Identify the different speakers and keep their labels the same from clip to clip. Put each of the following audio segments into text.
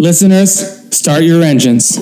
Speaker 1: Listeners, start your engines.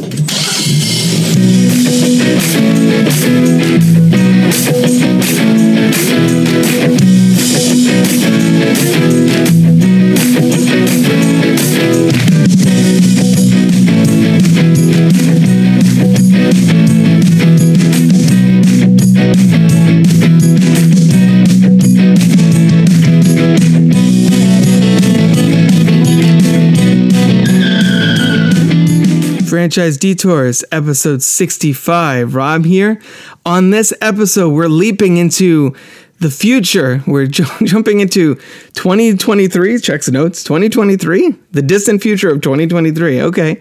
Speaker 2: Franchise Detours, episode 65. Rob here. On this episode, we're leaping into the future. We're j- jumping into 2023. Checks notes. 2023, the distant future of 2023. Okay,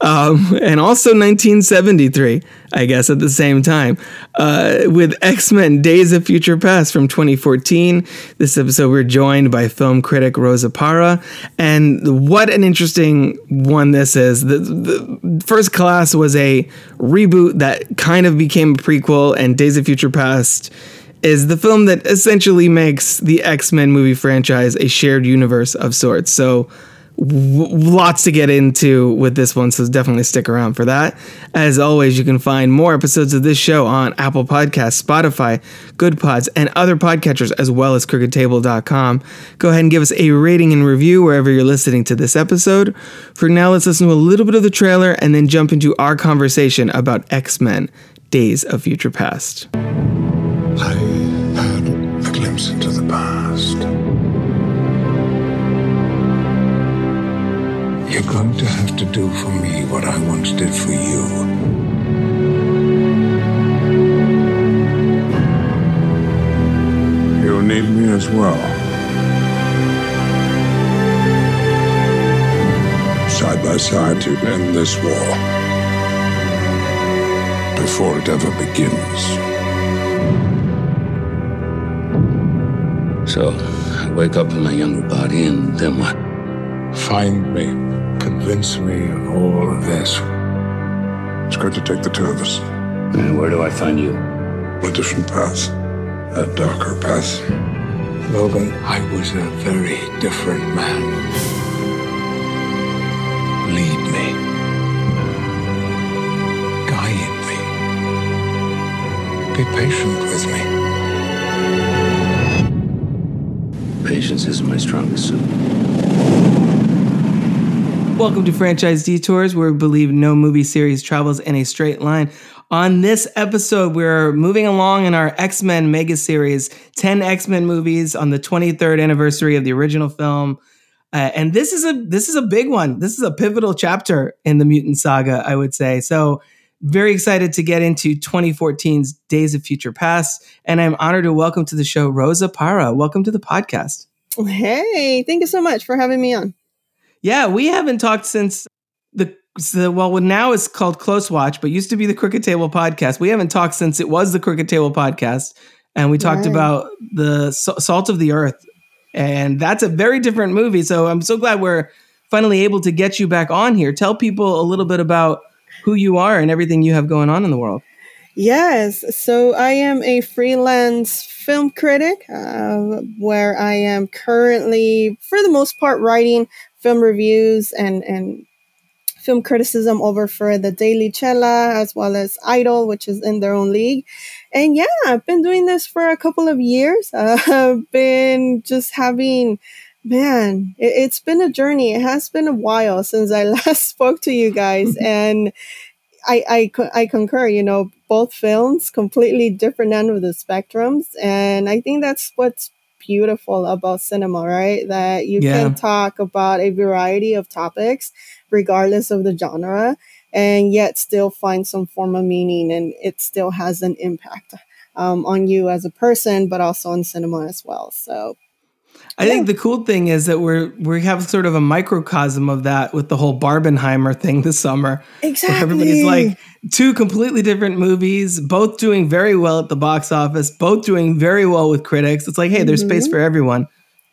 Speaker 2: um, and also 1973. I guess at the same time uh, with X Men: Days of Future Past from 2014. This episode we're joined by film critic Rosa Parra, and what an interesting one this is. The, the First Class was a reboot that kind of became a prequel, and Days of Future Past is the film that essentially makes the X Men movie franchise a shared universe of sorts. So, w- lots to get into with this one, so definitely stick around for that. As always, you can find more episodes of this show on Apple Podcasts, Spotify, Goodpods, and other podcatchers, as well as crookedtable.com. Go ahead and give us a rating and review wherever you're listening to this episode. For now, let's listen to a little bit of the trailer and then jump into our conversation about X Men Days of Future Past.
Speaker 3: I had a glimpse into the past. You're going to have to do for me what I once did for you. You'll need me as well. Side by side to end this war. Before it ever begins.
Speaker 4: So I wake up in my younger body, and then what?
Speaker 3: Find me. Convince me of all of this. It's going to take the two of us.
Speaker 4: And where do I find you?
Speaker 3: A different path. A darker path. Logan, I was a very different man. Be patient with me.
Speaker 4: Patience isn't my strongest suit.
Speaker 2: Welcome to Franchise Detours, where we believe no movie series travels in a straight line. On this episode, we're moving along in our X Men mega series 10 X Men movies on the 23rd anniversary of the original film. Uh, and this is a this is a big one. This is a pivotal chapter in the mutant saga, I would say. So, very excited to get into 2014's Days of Future Past, and I'm honored to welcome to the show Rosa Parra. Welcome to the podcast.
Speaker 5: Hey, thank you so much for having me on.
Speaker 2: Yeah, we haven't talked since the, the well, now it's called Close Watch, but used to be the Crooked Table podcast. We haven't talked since it was the Crooked Table podcast, and we talked
Speaker 5: Right.
Speaker 2: about the Salt of the Earth, and that's a very different movie. So I'm so glad we're finally able to get you back on here. Tell people a little bit about who you are and everything you have going on in the world.
Speaker 5: Yes, so I am a freelance film critic uh, where I am currently, for the most part, writing film reviews and, and film criticism over for the Daily Cella as well as Idol, which is in their own league. And yeah, I've been doing this for a couple of years. Uh, I've been just having, man, it, it's been a journey. It has been a while since I last spoke to you guys. and I, I, I concur, you know, both films, completely different end of the spectrums. And I think that's what's beautiful about cinema, right? That you
Speaker 2: Yeah.
Speaker 5: can talk about a variety of topics, regardless of the genre, and yet still find some form of meaning and it still has an impact um, on you as a person, but also on cinema as well. So,
Speaker 2: I think the cool thing is that we're we have sort of a microcosm of that with the whole Barbenheimer thing this summer. where
Speaker 5: exactly.
Speaker 2: Everybody's like two completely different movies, both doing very well at the box office, both doing very well with critics. It's like, hey, there's space
Speaker 5: Mhm.
Speaker 2: for everyone.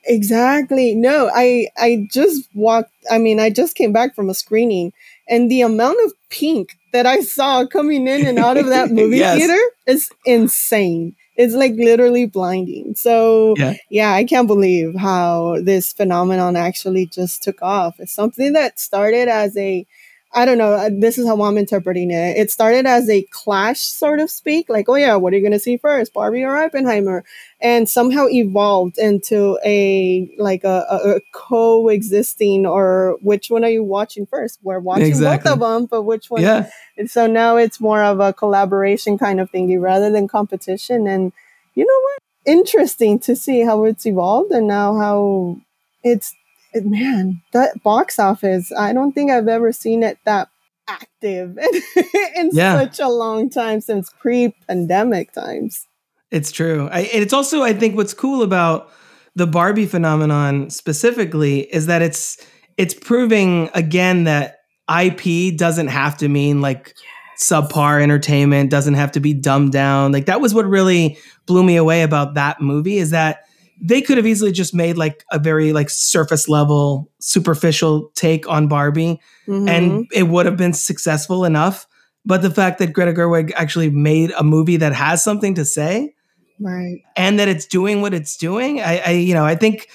Speaker 5: Exactly. No, I I just walked. I mean, I just came back from a screening, and the amount of pink that I saw coming in and out of that movie
Speaker 2: Yes.
Speaker 5: theater is insane. It's like literally blinding. So
Speaker 2: Yeah.
Speaker 5: yeah, I can't believe how this phenomenon actually just took off. It's something that started as a I don't know. uh, This is how I'm interpreting it. It started as a clash, sort of speak, like, oh yeah, what are you going to see first, Barbie or Oppenheimer? And somehow evolved into a like a, a, a coexisting, or which one are you watching first? We're watching
Speaker 2: Exactly.
Speaker 5: both of them, but which one?
Speaker 2: Yeah.
Speaker 5: And so now it's more of a collaboration kind of thingy rather than competition. And you know what? Interesting to see how it's evolved and now how it's it, man, that box office, I don't think I've ever seen it that active in
Speaker 2: Yeah.
Speaker 5: such a long time since pre-pandemic times.
Speaker 2: It's true. I, and it's also, I think, what's cool about the Barbie phenomenon specifically is that it's it's proving again that IP doesn't have to mean like subpar entertainment, doesn't have to be dumbed down. Like that was what really blew me away about that movie is that they could have easily just made like a very like surface level, superficial take on Barbie
Speaker 5: Mhm.
Speaker 2: and it would have been successful enough. But the fact that Greta Gerwig actually made a movie that has something to say
Speaker 5: right.
Speaker 2: and that it's doing what it's doing, I, I you know, I think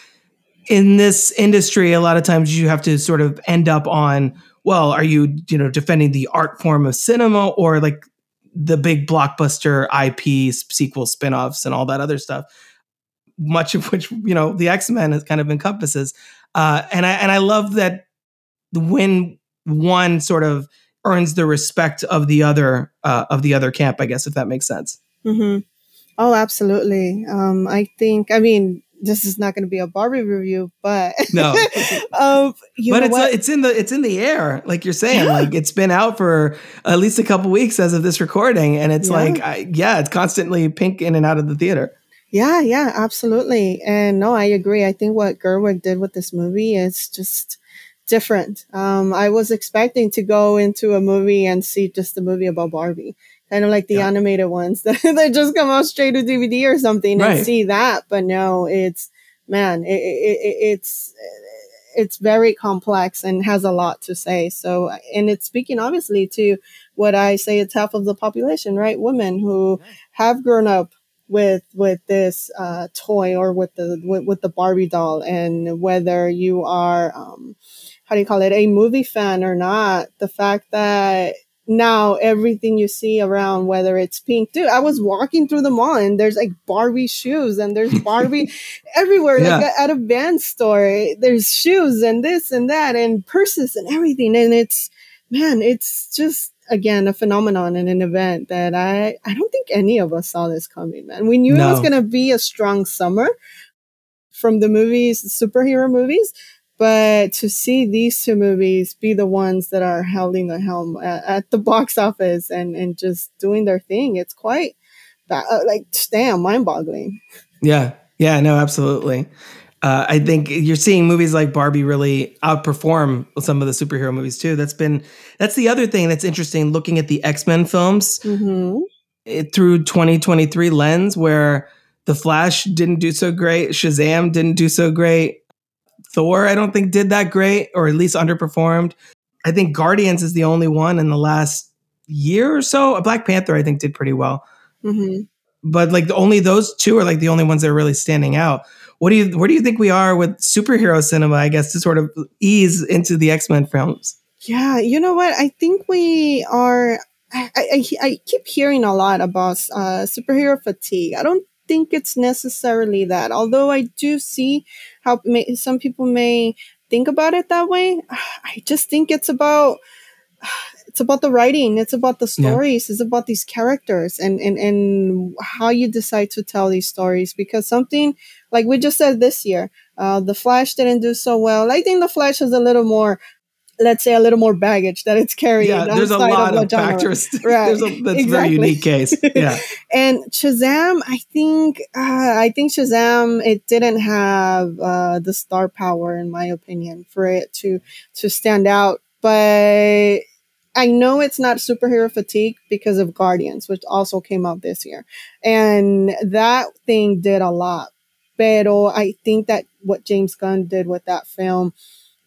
Speaker 2: in this industry, a lot of times you have to sort of end up on, well, are you, you know, defending the art form of cinema or like the big blockbuster IP sequel spin-offs and all that other stuff, much of which, you know, the X-Men is kind of encompasses. Uh, and I and I love that when one sort of earns the respect of the other uh, of the other camp, I guess, if that makes sense.
Speaker 5: Mm-hmm. Oh, absolutely. Um, I think, I mean, this is not going to be a Barbie review, but
Speaker 2: No.
Speaker 5: um, you
Speaker 2: but
Speaker 5: know
Speaker 2: it's uh, it's in the it's in the air, like you're saying.
Speaker 5: Yeah.
Speaker 2: Like it's been out for at least a couple weeks as of this recording, and it's
Speaker 5: Yeah.
Speaker 2: like, I, yeah, it's constantly pink in and out of the theater.
Speaker 5: Yeah, yeah, absolutely. And no, I agree. I think what Gerwig did with this movie is just different. Um, I was expecting to go into a movie and see just a movie about Barbie, kind of like the
Speaker 2: Yeah.
Speaker 5: animated ones that, that just come out straight to DVD or something
Speaker 2: Right.
Speaker 5: and see that. But no, it's man, it, it, it, it's it's very complex and has a lot to say. So, and it's speaking obviously to what I say it's half of the population, right? Women who have grown up with with this uh, toy or with the with, with the Barbie doll, and whether you are um, how do you call it a movie fan or not, the fact that now everything you see around whether it's pink dude i was walking through the mall and there's like barbie shoes and there's barbie everywhere like at a band store there's shoes and this and that and purses and everything and it's man it's just again a phenomenon and an event that i i don't think any of us saw this coming man. We knew it was going to be a strong summer from the movies superhero movies but to see these two movies be the ones that are holding the helm at, at the box office and and just doing their thing it's quite uh, like damn mind-boggling.
Speaker 2: Yeah, yeah, no, absolutely. Uh, I think you're seeing movies like Barbie really outperform some of the superhero movies too. That's been that's the other thing that's interesting. Looking at the X Men films,
Speaker 5: hmm
Speaker 2: it, through 2023 lens where the flash didn't do so great shazam didn't do so great thor i don't think did that great or at least underperformed. I think guardians is the only one in the last year or so. Black panther i think did pretty well.
Speaker 5: Hmm
Speaker 2: but like the, only those two are like the only ones that are really standing out what do you where do you think we are with superhero cinema i guess to sort of ease into the x-men films
Speaker 5: Yeah, you know what? I think we are. I, I, I keep hearing a lot about uh, superhero fatigue. I don't think it's necessarily that, although I do see how may, some people may think about it that way. I just think it's about it's about the writing, it's about the
Speaker 2: Yeah.
Speaker 5: stories, it's about these characters and, and and how you decide to tell these stories. Because something like we just said this year, uh, the Flash didn't do so well. I think the Flash has a little more let's say a little more baggage that it's carrying.
Speaker 2: yeah there's a lot of
Speaker 5: genre.
Speaker 2: factors
Speaker 5: Right.
Speaker 2: there's a, that's a very unique case yeah
Speaker 5: And Shazam, I think, uh, I think Shazam, it didn't have uh, the star power, in my opinion, for it to to stand out. But I know it's not superhero fatigue because of Guardians, which also came out this year, and that thing did a lot. Pero I think that what James Gunn did with that film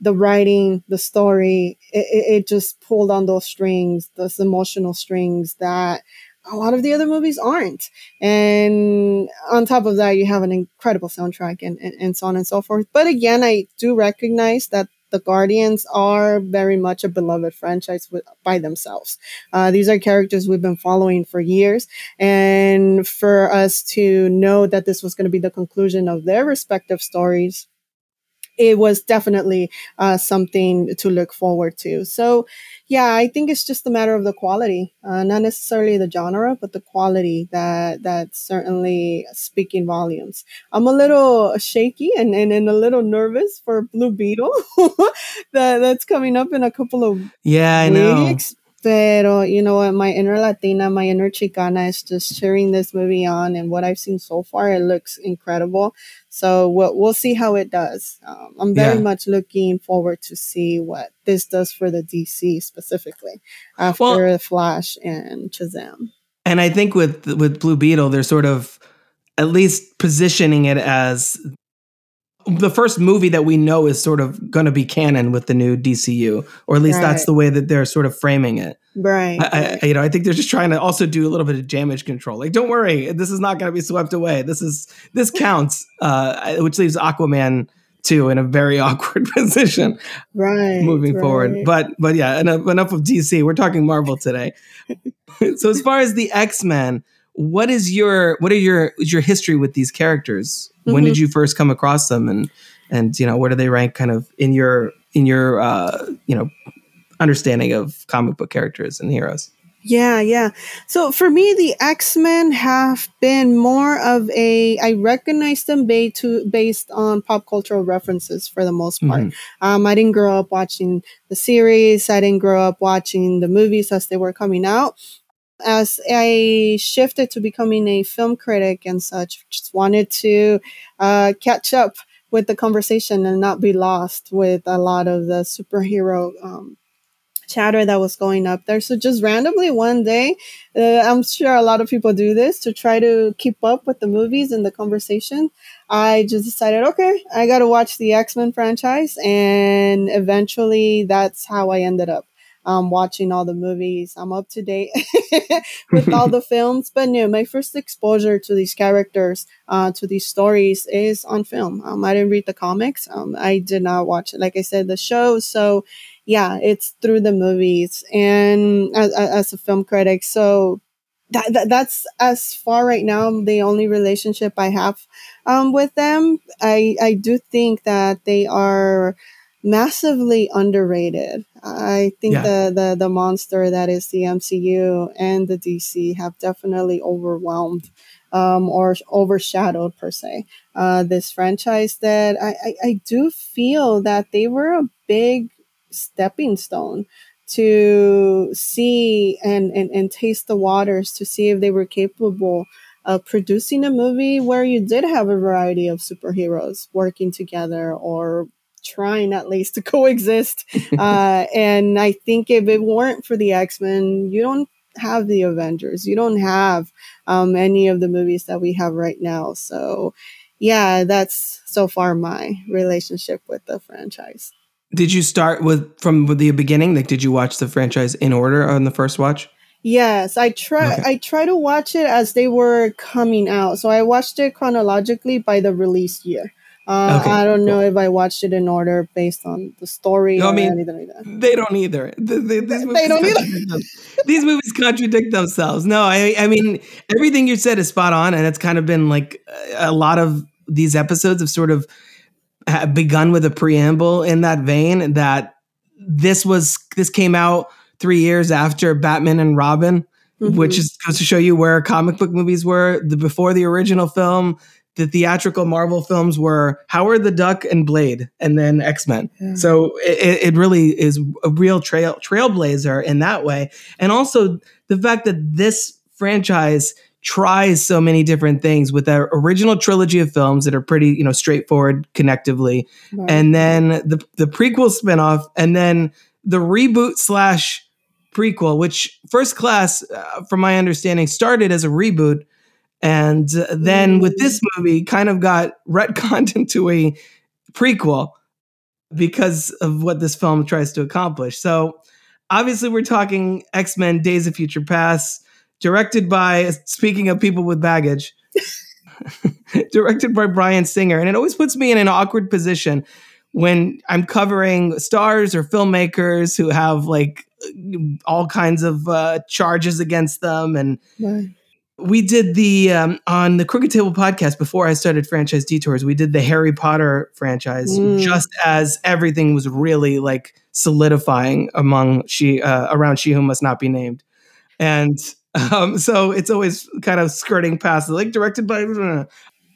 Speaker 5: the writing, the story, it, it, it just pulled on those strings, those emotional strings that a lot of the other movies aren't. And on top of that, you have an incredible soundtrack and, and, and so on and so forth. But again, I do recognize that the Guardians are very much a beloved franchise with, by themselves. Uh, these are characters we've been following for years. And for us to know that this was going to be the conclusion of their respective stories it was definitely uh, something to look forward to. So, yeah, I think it's just a matter of the quality, uh, not necessarily the genre, but the quality that that's certainly speaking volumes. I'm a little shaky and, and, and a little nervous for Blue Beetle that that's coming up in a couple of
Speaker 2: yeah, I
Speaker 5: weeks. Pero, you know what, my inner Latina, my inner Chicana is just cheering this movie on. And what I've seen so far, it looks incredible. So we'll, we'll see how it does. Um, I'm very yeah. much looking forward to see what this does for the DC specifically after well, Flash and Shazam.
Speaker 2: And I think with with Blue Beetle, they're sort of at least positioning it as the first movie that we know is sort of going to be canon with the new DCU, or at least right. that's the way that they're sort of framing it.
Speaker 5: Right.
Speaker 2: I, I, you know, I think they're just trying to also do a little bit of damage control. Like, don't worry, this is not going to be swept away. This is this counts, uh, which leaves Aquaman two in a very awkward position.
Speaker 5: Right.
Speaker 2: Moving
Speaker 5: right.
Speaker 2: forward, but but yeah, enough, enough of DC. We're talking Marvel today. so as far as the X Men, what is your what are your your history with these characters? Mm-hmm. When did mm-hmm. you first come across them, and and you know where do they rank kind of in your in your uh, you know understanding of comic book characters and heroes?
Speaker 5: Yeah, yeah. So for me, the X Men have been more of a. I recognize them based to, based on pop cultural references for the most part. Mm-hmm. Um, I didn't grow up watching the series. I didn't grow up watching the movies as they were coming out as I shifted to becoming a film critic and such, just wanted to uh, catch up with the conversation and not be lost with a lot of the superhero um, chatter that was going up there. So just randomly one day, uh, I'm sure a lot of people do this to try to keep up with the movies and the conversation. I just decided, okay, I got to watch the X Men franchise, and eventually that's how I ended up um, watching all the movies. I'm up to date with all the films. But no, my first exposure to these characters, uh, to these stories is on film. Um, I didn't read the comics. Um, I did not watch, like I said, the show. So yeah, it's through the movies and as, as a film critic. So that, that, that's as far right now the only relationship I have um, with them. I I do think that they are massively underrated. I think yeah. the, the the monster that is the MCU and the DC have definitely overwhelmed um, or overshadowed per se uh, this franchise. That I, I, I do feel that they were a big stepping stone to see and, and, and taste the waters to see if they were capable of producing a movie where you did have a variety of superheroes working together or trying at least to coexist. uh, and I think if it weren't for the X Men, you don't have the Avengers. You don't have um, any of the movies that we have right now. So, yeah, that's so far my relationship with the franchise.
Speaker 2: Did you start with from the beginning? Like, did you watch the franchise in order on the first watch?
Speaker 5: Yes, I try. Okay. I try to watch it as they were coming out. So I watched it chronologically by the release year. Uh, okay, I don't cool. know if I watched it in order based on the story no, I mean, anything like that.
Speaker 2: They don't either. The, the, these
Speaker 5: they don't either.
Speaker 2: these movies contradict themselves. No, I, I mean everything you said is spot on, and it's kind of been like a lot of these episodes have sort of begun with a preamble in that vein. That this was this came out three years after Batman and Robin. Mm-hmm. Which is goes to show you where comic book movies were the, before the original film the theatrical Marvel films were Howard the Duck and Blade, and then X Men. Yeah. So it, it, really is a real trail trailblazer in that way, and also the fact that this franchise tries so many different things with their original trilogy of films that are pretty you know straightforward connectively, right. and then the the prequel spinoff, and then the reboot slash prequel, which First Class, uh, from my understanding, started as a reboot and then with this movie, kind of got retconned into a prequel because of what this film tries to accomplish. So obviously, we're talking X Men: Days of Future Past. directed by speaking of people with baggage. directed by Bryan Singer, and it always puts me in an awkward position when I'm covering stars or filmmakers who have like all kinds of uh, charges against them. And right. We did the um, on the Crooked Table podcast before I started franchise detours. We did the Harry Potter franchise mm. just as everything was really like solidifying among she uh, around she who must not be named, and um, so it's always kind of skirting past like directed by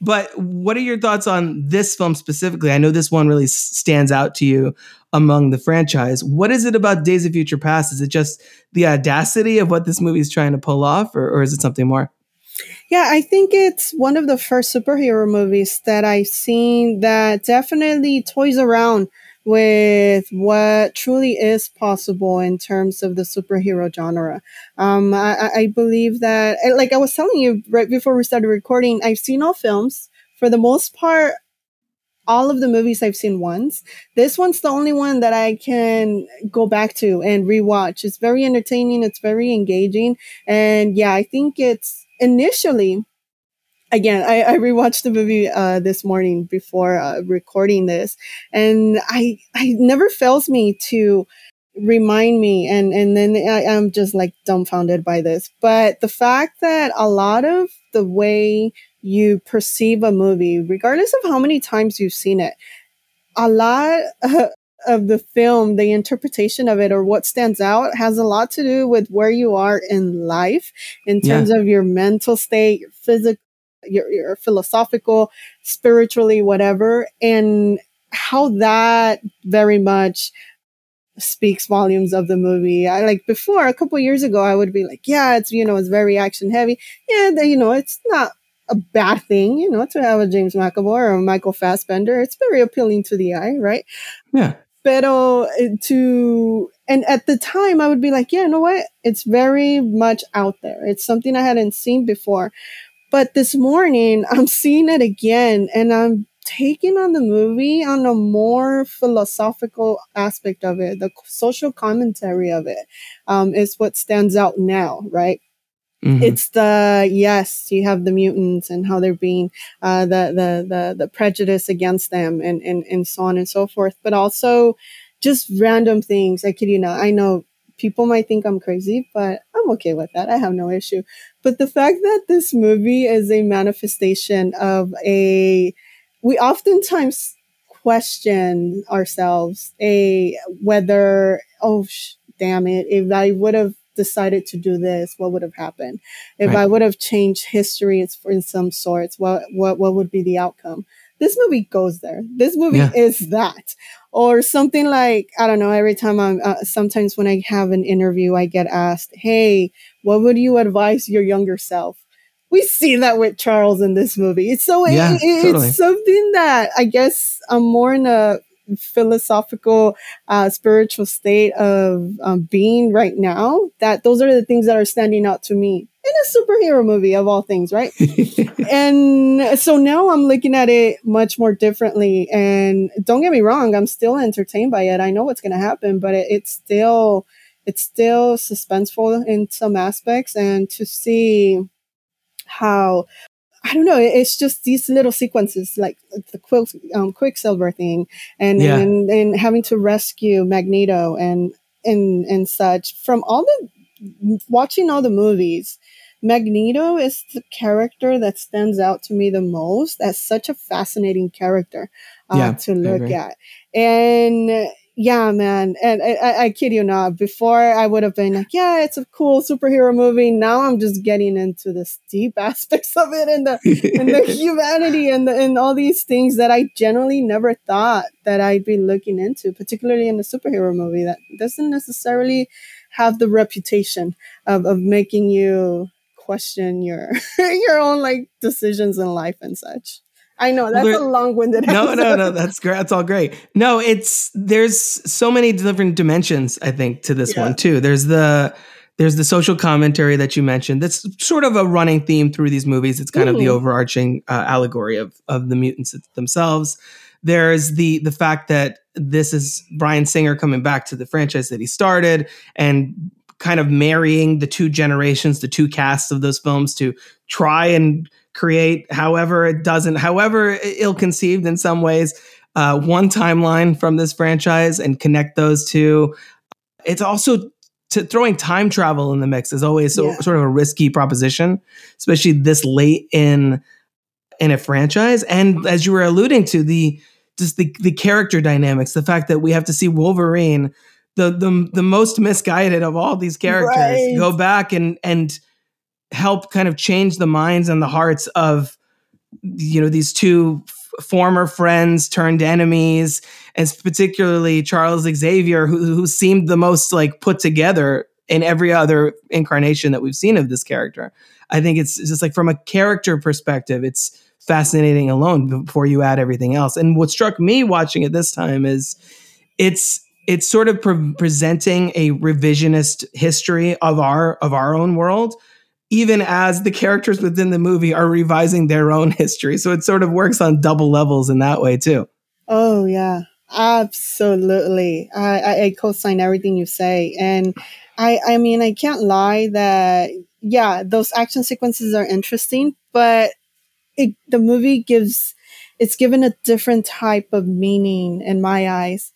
Speaker 2: but what are your thoughts on this film specifically? I know this one really stands out to you among the franchise. What is it about Days of Future Past? Is it just the audacity of what this movie is trying to pull off, or, or is it something more?
Speaker 5: Yeah, I think it's one of the first superhero movies that I've seen that definitely toys around with what truly is possible in terms of the superhero genre. Um, I, I believe that, like I was telling you right before we started recording, I've seen all films. For the most part, all of the movies I've seen once. This one's the only one that I can go back to and rewatch. It's very entertaining. It's very engaging. And yeah, I think it's initially again, I, I rewatched the movie uh, this morning before uh, recording this, and I I never fails me to remind me, and and then I, I'm just like dumbfounded by this. But the fact that a lot of the way you perceive a movie, regardless of how many times you've seen it, a lot. Of the film, the interpretation of it or what stands out has a lot to do with where you are in life in terms yeah. of your mental state, your physical your, your philosophical, spiritually, whatever, and how that very much speaks volumes of the movie. I like before a couple years ago, I would be like, yeah, it's you know, it's very action heavy. Yeah, you know, it's not a bad thing, you know, to have a James McAvoy or a Michael Fassbender. It's very appealing to the eye, right?
Speaker 2: Yeah.
Speaker 5: Pero eh, to and at the time, I would be like, yeah, you know what? It's very much out there. It's something I hadn't seen before. But this morning, I'm seeing it again and I'm taking on the movie on a more philosophical aspect of it. The social commentary of it um, is what stands out now, right? Mm-hmm. It's the yes, you have the mutants and how they're being uh, the, the the the prejudice against them and, and and so on and so forth, but also just random things. I kid you not. I know people might think I'm crazy, but I'm okay with that. I have no issue. But the fact that this movie is a manifestation of a, we oftentimes question ourselves a whether, oh, sh- damn it, if I would have decided to do this, what would have happened? If right. I would have changed history in some sorts, what, what, what would be the outcome? This movie goes there. This movie yeah. is that or something like i don't know every time i'm uh, sometimes when i have an interview i get asked hey what would you advise your younger self we see that with charles in this movie It's so yeah, it, it, totally. it's something that i guess i'm more in a philosophical uh, spiritual state of um, being right now that those are the things that are standing out to me in a superhero movie of all things, right? and so now I'm looking at it much more differently. And don't get me wrong, I'm still entertained by it. I know what's going to happen, but it, it's still it's still suspenseful in some aspects. And to see how I don't know. It's just these little sequences, like the um, Quicksilver thing, and, yeah. and and having to rescue Magneto and and and such from all the watching all the movies, Magneto is the character that stands out to me the most as such a fascinating character uh, yeah, to look at. And yeah, man. And I, I, I, kid you not, before I would have been like, yeah, it's a cool superhero movie. Now I'm just getting into the deep aspects of it and the, and the humanity and, the, and all these things that I generally never thought that I'd be looking into, particularly in a superhero movie that doesn't necessarily have the reputation of, of making you question your your own like decisions in life and such. I know that's a long-winded.
Speaker 2: No, no, no. That's great. That's all great. No, it's there's so many different dimensions. I think to this yeah. one too. There's the there's the social commentary that you mentioned. That's sort of a running theme through these movies. It's kind mm. of the mm. overarching uh, allegory of of the mutants themselves. There's the the fact that this is Bryan Singer coming back to the franchise that he started and kind of marrying the two generations, the two casts of those films to try and create, however it doesn't, however ill conceived in some ways, uh, one timeline from this franchise and connect those two. It's also to throwing time travel in the mix is always so,
Speaker 5: Yeah.
Speaker 2: sort of a risky proposition, especially this late in in a franchise. And as you were alluding to, the just the the character dynamics, the fact that we have to see Wolverine, the the the most misguided of all these characters,
Speaker 5: Right.
Speaker 2: go back and and help kind of change the minds and the hearts of you know these two f- former friends turned enemies and particularly charles xavier who, who seemed the most like put together in every other incarnation that we've seen of this character. I think it's just like from a character perspective it's fascinating alone before you add everything else. And what struck me watching it this time is it's it's sort of pre- presenting a revisionist history of our of our own world even as the characters within the movie are revising their own history. So it sort of works on double levels in that way too.
Speaker 5: Oh yeah, absolutely. I, I, I co-sign everything you say, and I I mean I can't lie that yeah those action sequences are interesting, but it the movie gives it's given a different type of meaning in my eyes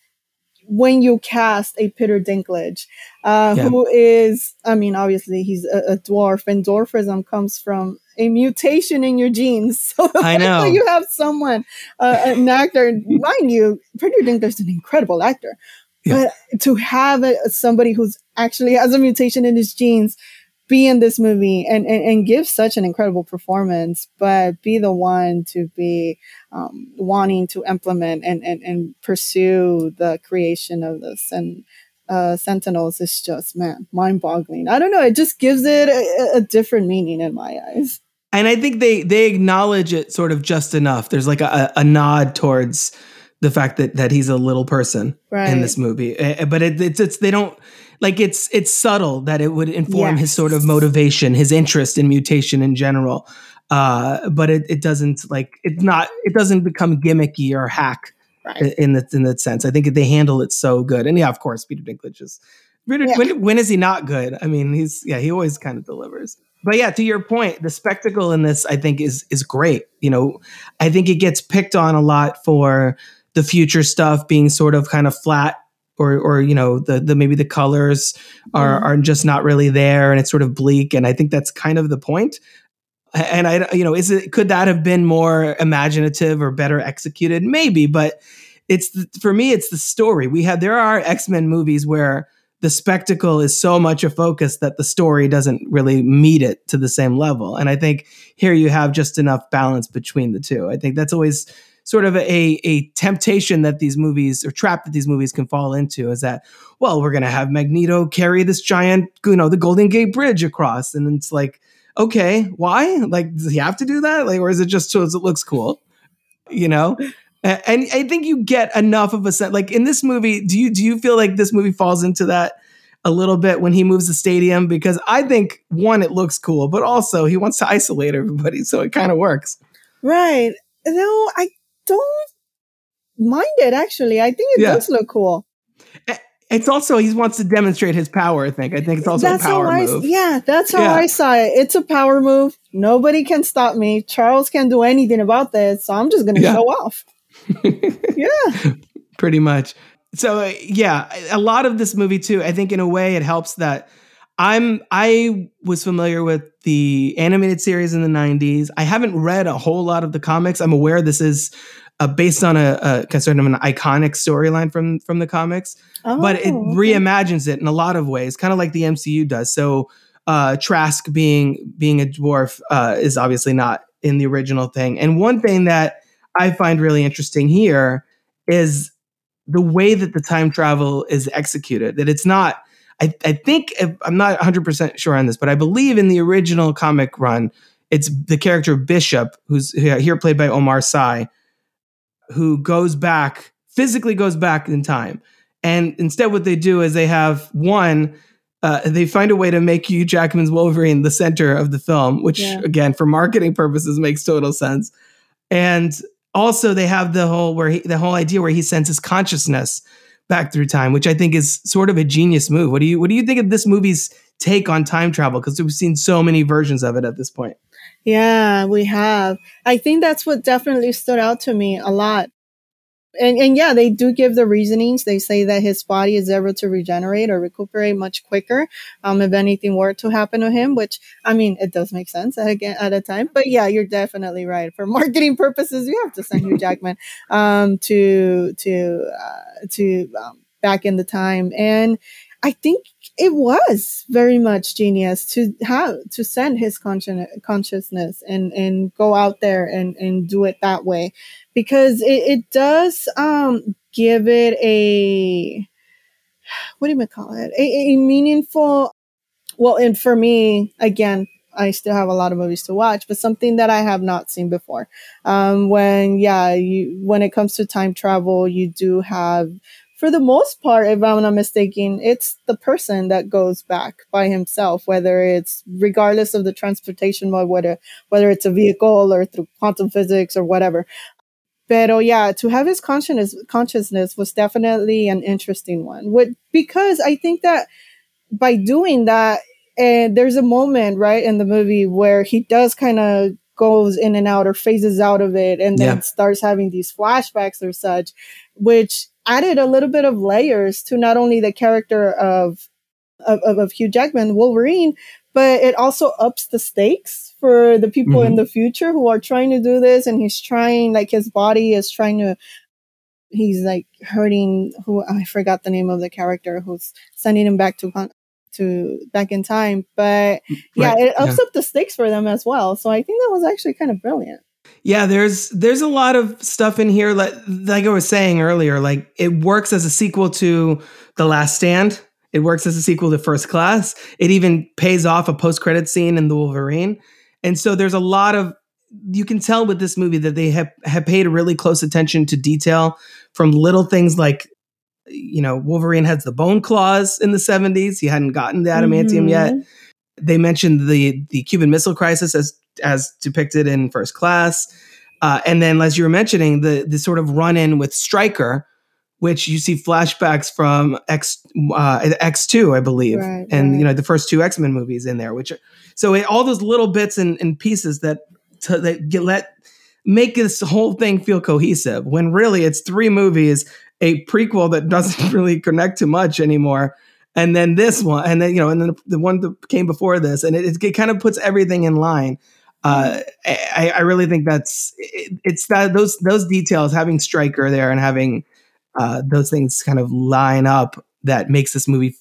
Speaker 5: when you cast a Peter Dinklage, uh,
Speaker 2: Yeah.
Speaker 5: who is I mean obviously he's a, a dwarf, and dwarfism comes from a mutation in your genes. So
Speaker 2: I know.
Speaker 5: you have someone, uh, an actor, mind you, Peter Dinklage is an incredible actor,
Speaker 2: Yeah.
Speaker 5: but to have a, somebody who's actually has a mutation in his genes be in this movie and, and, and give such an incredible performance, but be the one to be um, wanting to implement and, and, and pursue the creation of this and uh, Sentinels is just man mind boggling. I don't know. It just gives it a, a different meaning in my eyes.
Speaker 2: and i think they they acknowledge it sort of just enough there's like a, a nod towards the fact that that he's a little person
Speaker 5: Right.
Speaker 2: in this movie Eh, eh, but it, it's it's they don't like it's it's subtle that it would inform his sort of motivation his interest in mutation in general uh but it, it doesn't like it's not it doesn't become gimmicky or hack
Speaker 5: Right.
Speaker 2: in the in that sense. I think they handle it so good. And yeah, of course, Peter Dinklage is. Peter,
Speaker 5: Yeah.
Speaker 2: when, when is he not good? I mean, he's yeah, he always kind of delivers. But yeah, to your point, the spectacle in this I think is is great. You know, I think it gets picked on a lot for the future stuff being sort of kind of flat or or you know the the maybe the colors are
Speaker 5: Mhm.
Speaker 2: are just not really there and it's sort of bleak and I think that's kind of the point. And I you know is it could that have been more imaginative or better executed maybe but it's the, for me it's the story we have there are x-men movies where the spectacle is so much a focus that the story doesn't really meet it to the same level and i think here you have just enough balance between the two i think that's always sort of a, a temptation that these movies or trap that these movies can fall into is that well we're going to have magneto carry this giant you know the golden gate bridge across and it's like okay why like does he have to do that like or is it just so it looks cool you know and I think you get enough of a sense. Like in this movie, do you do you feel like this movie falls into that a little bit when he moves the stadium? Because I think one, it looks cool, but also he wants to isolate everybody, so it kind of works.
Speaker 5: Right. No, I don't mind it actually. I think it
Speaker 2: Yeah.
Speaker 5: does look cool.
Speaker 2: It's also he wants to demonstrate his power. I think. I think it's also
Speaker 5: that's
Speaker 2: a power
Speaker 5: I
Speaker 2: move.
Speaker 5: yeah, that's how
Speaker 2: Yeah.
Speaker 5: I saw it. It's a power move. Nobody can stop me. Charles can't do anything about this, so I'm just going to
Speaker 2: Yeah.
Speaker 5: show off. yeah.
Speaker 2: pretty much. So uh, yeah, a lot of this movie too. I think in a way it helps that I'm I was familiar with the animated series in the '90s. I haven't read a whole lot of the comics. I'm aware this is uh, based on a, a kind of sort of an iconic storyline from from the comics, but it
Speaker 5: Oh, okay.
Speaker 2: reimagines it in a lot of ways, kind of like the MCU does. So uh, Trask being being a dwarf uh, is obviously not in the original thing. And one thing that I find really interesting here is the way that the time travel is executed. That it's not. I, I think if, I'm not 100 percent sure on this, but I believe in the original comic run, it's the character Bishop, who's here played by Omar Sy, who goes back physically goes back in time. And instead, what they do is they have one. Uh, they find a way to make Hugh Jackman's Wolverine the center of the film, which
Speaker 5: Yeah.
Speaker 2: again, for marketing purposes, makes total sense. And also, they have the whole where he, the whole idea where he sends his consciousness back through time, which I think is sort of a genius move. What do you what do you think of this movie's take on time travel? Because we've seen so many versions of it at this point.
Speaker 5: Yeah, we have. I think that's what definitely stood out to me a lot and and yeah, they do give the reasonings. They say that his body is able to regenerate or recuperate much quicker, um, if anything were to happen to him. Which I mean, it does make sense at, again at a time. But yeah, you're definitely right. For marketing purposes, you have to send Hugh Jackman um, to to uh, to um, back in the time, and I think it was very much genius to have to send his consci- consciousness and and go out there and and do it that way because it, it does um give it a what do you call it a, a meaningful well and for me again I still have a lot of movies to watch, but something that I have not seen before. Um, when yeah, you when it comes to time travel, you do have for the most part, if I'm not mistaken, it's the person that goes back by himself, whether it's regardless of the transportation mode, whether whether it's a vehicle or through quantum physics or whatever. But oh yeah, to have his consciousness consciousness was definitely an interesting one. With, because I think that by doing that, and there's a moment right in the movie where he does kind of goes in and out or phases out of it and then yeah. starts having these flashbacks or such, which added a little bit of layers to not only the character of of, of Hugh Jackman, Wolverine, but it also ups the stakes for the people mm-hmm. in the future who are trying to do this. And he's trying, like his body is trying to, he's like hurting who I forgot the name of the character who's sending him back to to back in time. But yeah, right. it ups yeah. up the stakes for them as well. So I think that was actually kind of brilliant.
Speaker 2: Yeah, there's there's a lot of stuff in here like like I was saying earlier, like it works as a sequel to The Last Stand. It works as a sequel to First Class. It even pays off a post-credit scene in The Wolverine. And so there's a lot of you can tell with this movie that they have, have paid really close attention to detail from little things like you know, Wolverine has the bone claws in the 70s. He hadn't gotten the adamantium mm-hmm. yet. They mentioned the the Cuban Missile Crisis as as depicted in First Class, uh, and then as you were mentioning, the the sort of run in with Stryker, which you see flashbacks from X uh, X two, I believe, right, and right. you know the first two X Men movies in there. Which are, so it, all those little bits and, and pieces that to, that get let make this whole thing feel cohesive when really it's three movies, a prequel that doesn't really connect to much anymore, and then this one, and then you know, and then the one that came before this, and it, it kind of puts everything in line. Uh, I, I, really think that's it, it's that those those details having Stryker there and having uh, those things kind of line up that makes this movie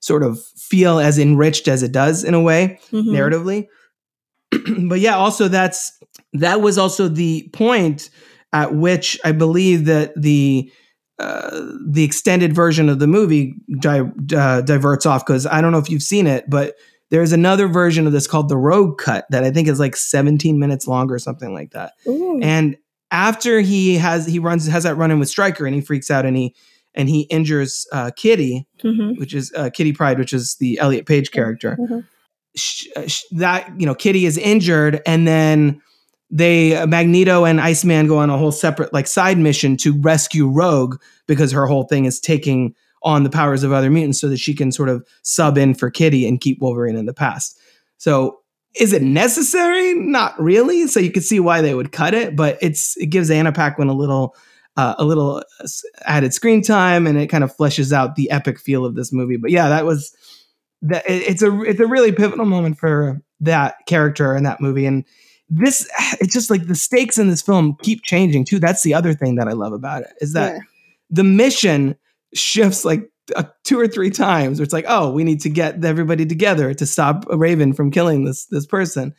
Speaker 2: sort of feel as enriched as it does in a way mm-hmm. narratively. but yeah, also that's that was also the point at which I believe that the uh, the extended version of the movie di- uh, diverts off because I don't know if you've seen it, but there's another version of this called the Rogue Cut that I think is like 17 minutes long or something like that. Ooh. And after he has he runs has that run in with Stryker and he freaks out and he and he injures uh, Kitty, mm-hmm. which is uh, Kitty Pryde, which is the Elliot Page character. Mm-hmm. Sh- uh, sh- that you know, Kitty is injured, and then they uh, Magneto and Iceman go on a whole separate like side mission to rescue Rogue because her whole thing is taking on the powers of other mutants so that she can sort of sub in for Kitty and keep Wolverine in the past. So is it necessary? Not really. So you can see why they would cut it, but it's it gives Anna Paquin a little uh, a little added screen time and it kind of fleshes out the epic feel of this movie. But yeah, that was that it's a it's a really pivotal moment for that character in that movie and this it's just like the stakes in this film keep changing too. That's the other thing that I love about it is that yeah. the mission shifts like two or three times. Where it's like, oh, we need to get everybody together to stop Raven from killing this this person.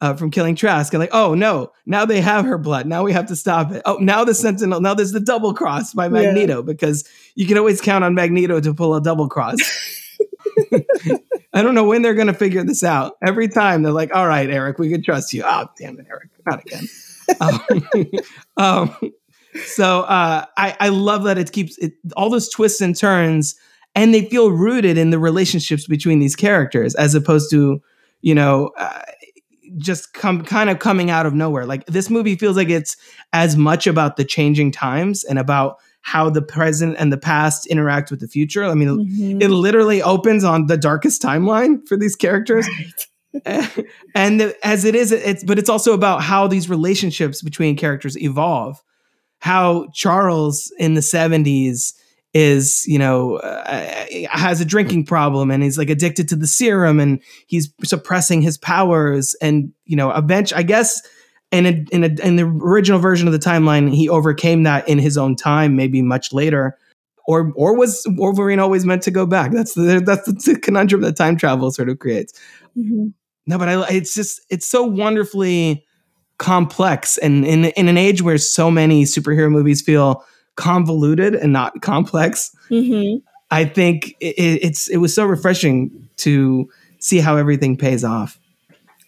Speaker 2: Uh, from killing Trask, and like, oh no, now they have her blood. Now we have to stop it. Oh, now the Sentinel. Now there's the double cross by Magneto yeah. because you can always count on Magneto to pull a double cross. I don't know when they're going to figure this out. Every time they're like, "All right, Erik, we can trust you." Oh, damn it, Erik, not again. um, um, so uh, I, I love that it keeps it, all those twists and turns, and they feel rooted in the relationships between these characters, as opposed to you know. Uh, just come kind of coming out of nowhere. Like this movie feels like it's as much about the changing times and about how the present and the past interact with the future. I mean,
Speaker 5: Mhm.
Speaker 2: it literally opens on the darkest timeline for these characters. and the- as it is, it's but it's also about how these relationships between characters evolve. How Charles in the seventies is, you know, uh, has a drinking problem and he's like addicted to the serum and he's suppressing his powers. And you know, eventually, I guess in a, in a, in the original version of the timeline, he overcame that in his own time, maybe much later. Or, or was Wolverine always meant to go back? That's the that's the conundrum that time travel sort of creates.
Speaker 5: Mhm.
Speaker 2: No, but I, it's just it's so wonderfully complex, and in in an age where so many superhero movies feel convoluted and not complex,
Speaker 5: Mhm.
Speaker 2: I think it, it's it was so refreshing to see how everything pays off.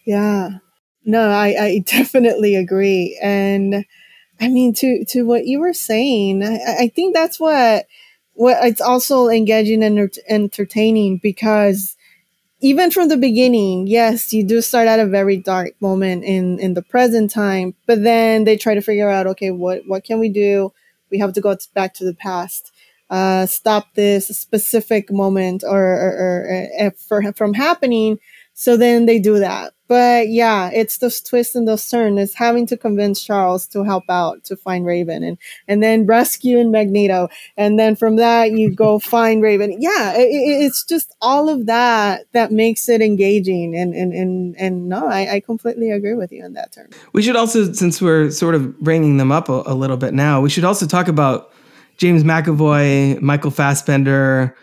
Speaker 5: Yeah. No, I, I definitely agree. And I mean to to what you were saying, I, I think that's what what it's also engaging and entertaining because even from the beginning, yes, you do start at a very dark moment in in the present time, but then they try to figure out, okay, what what can we do? We have to go back to the past, uh, stop this specific moment or, or, or uh, for, from happening. So then they do that. But yeah, it's those twists and those turns. It's having to convince Charles to help out to find Raven and and then rescuing Magneto. And then from that you go find Raven. Yeah, it- it's just all of that that makes it engaging. And and and and no, I, I completely agree with you on that term.
Speaker 2: We should also, since we're sort of bringing them up a, a little bit now, we should also talk about James McAvoy, Michael Fassbender,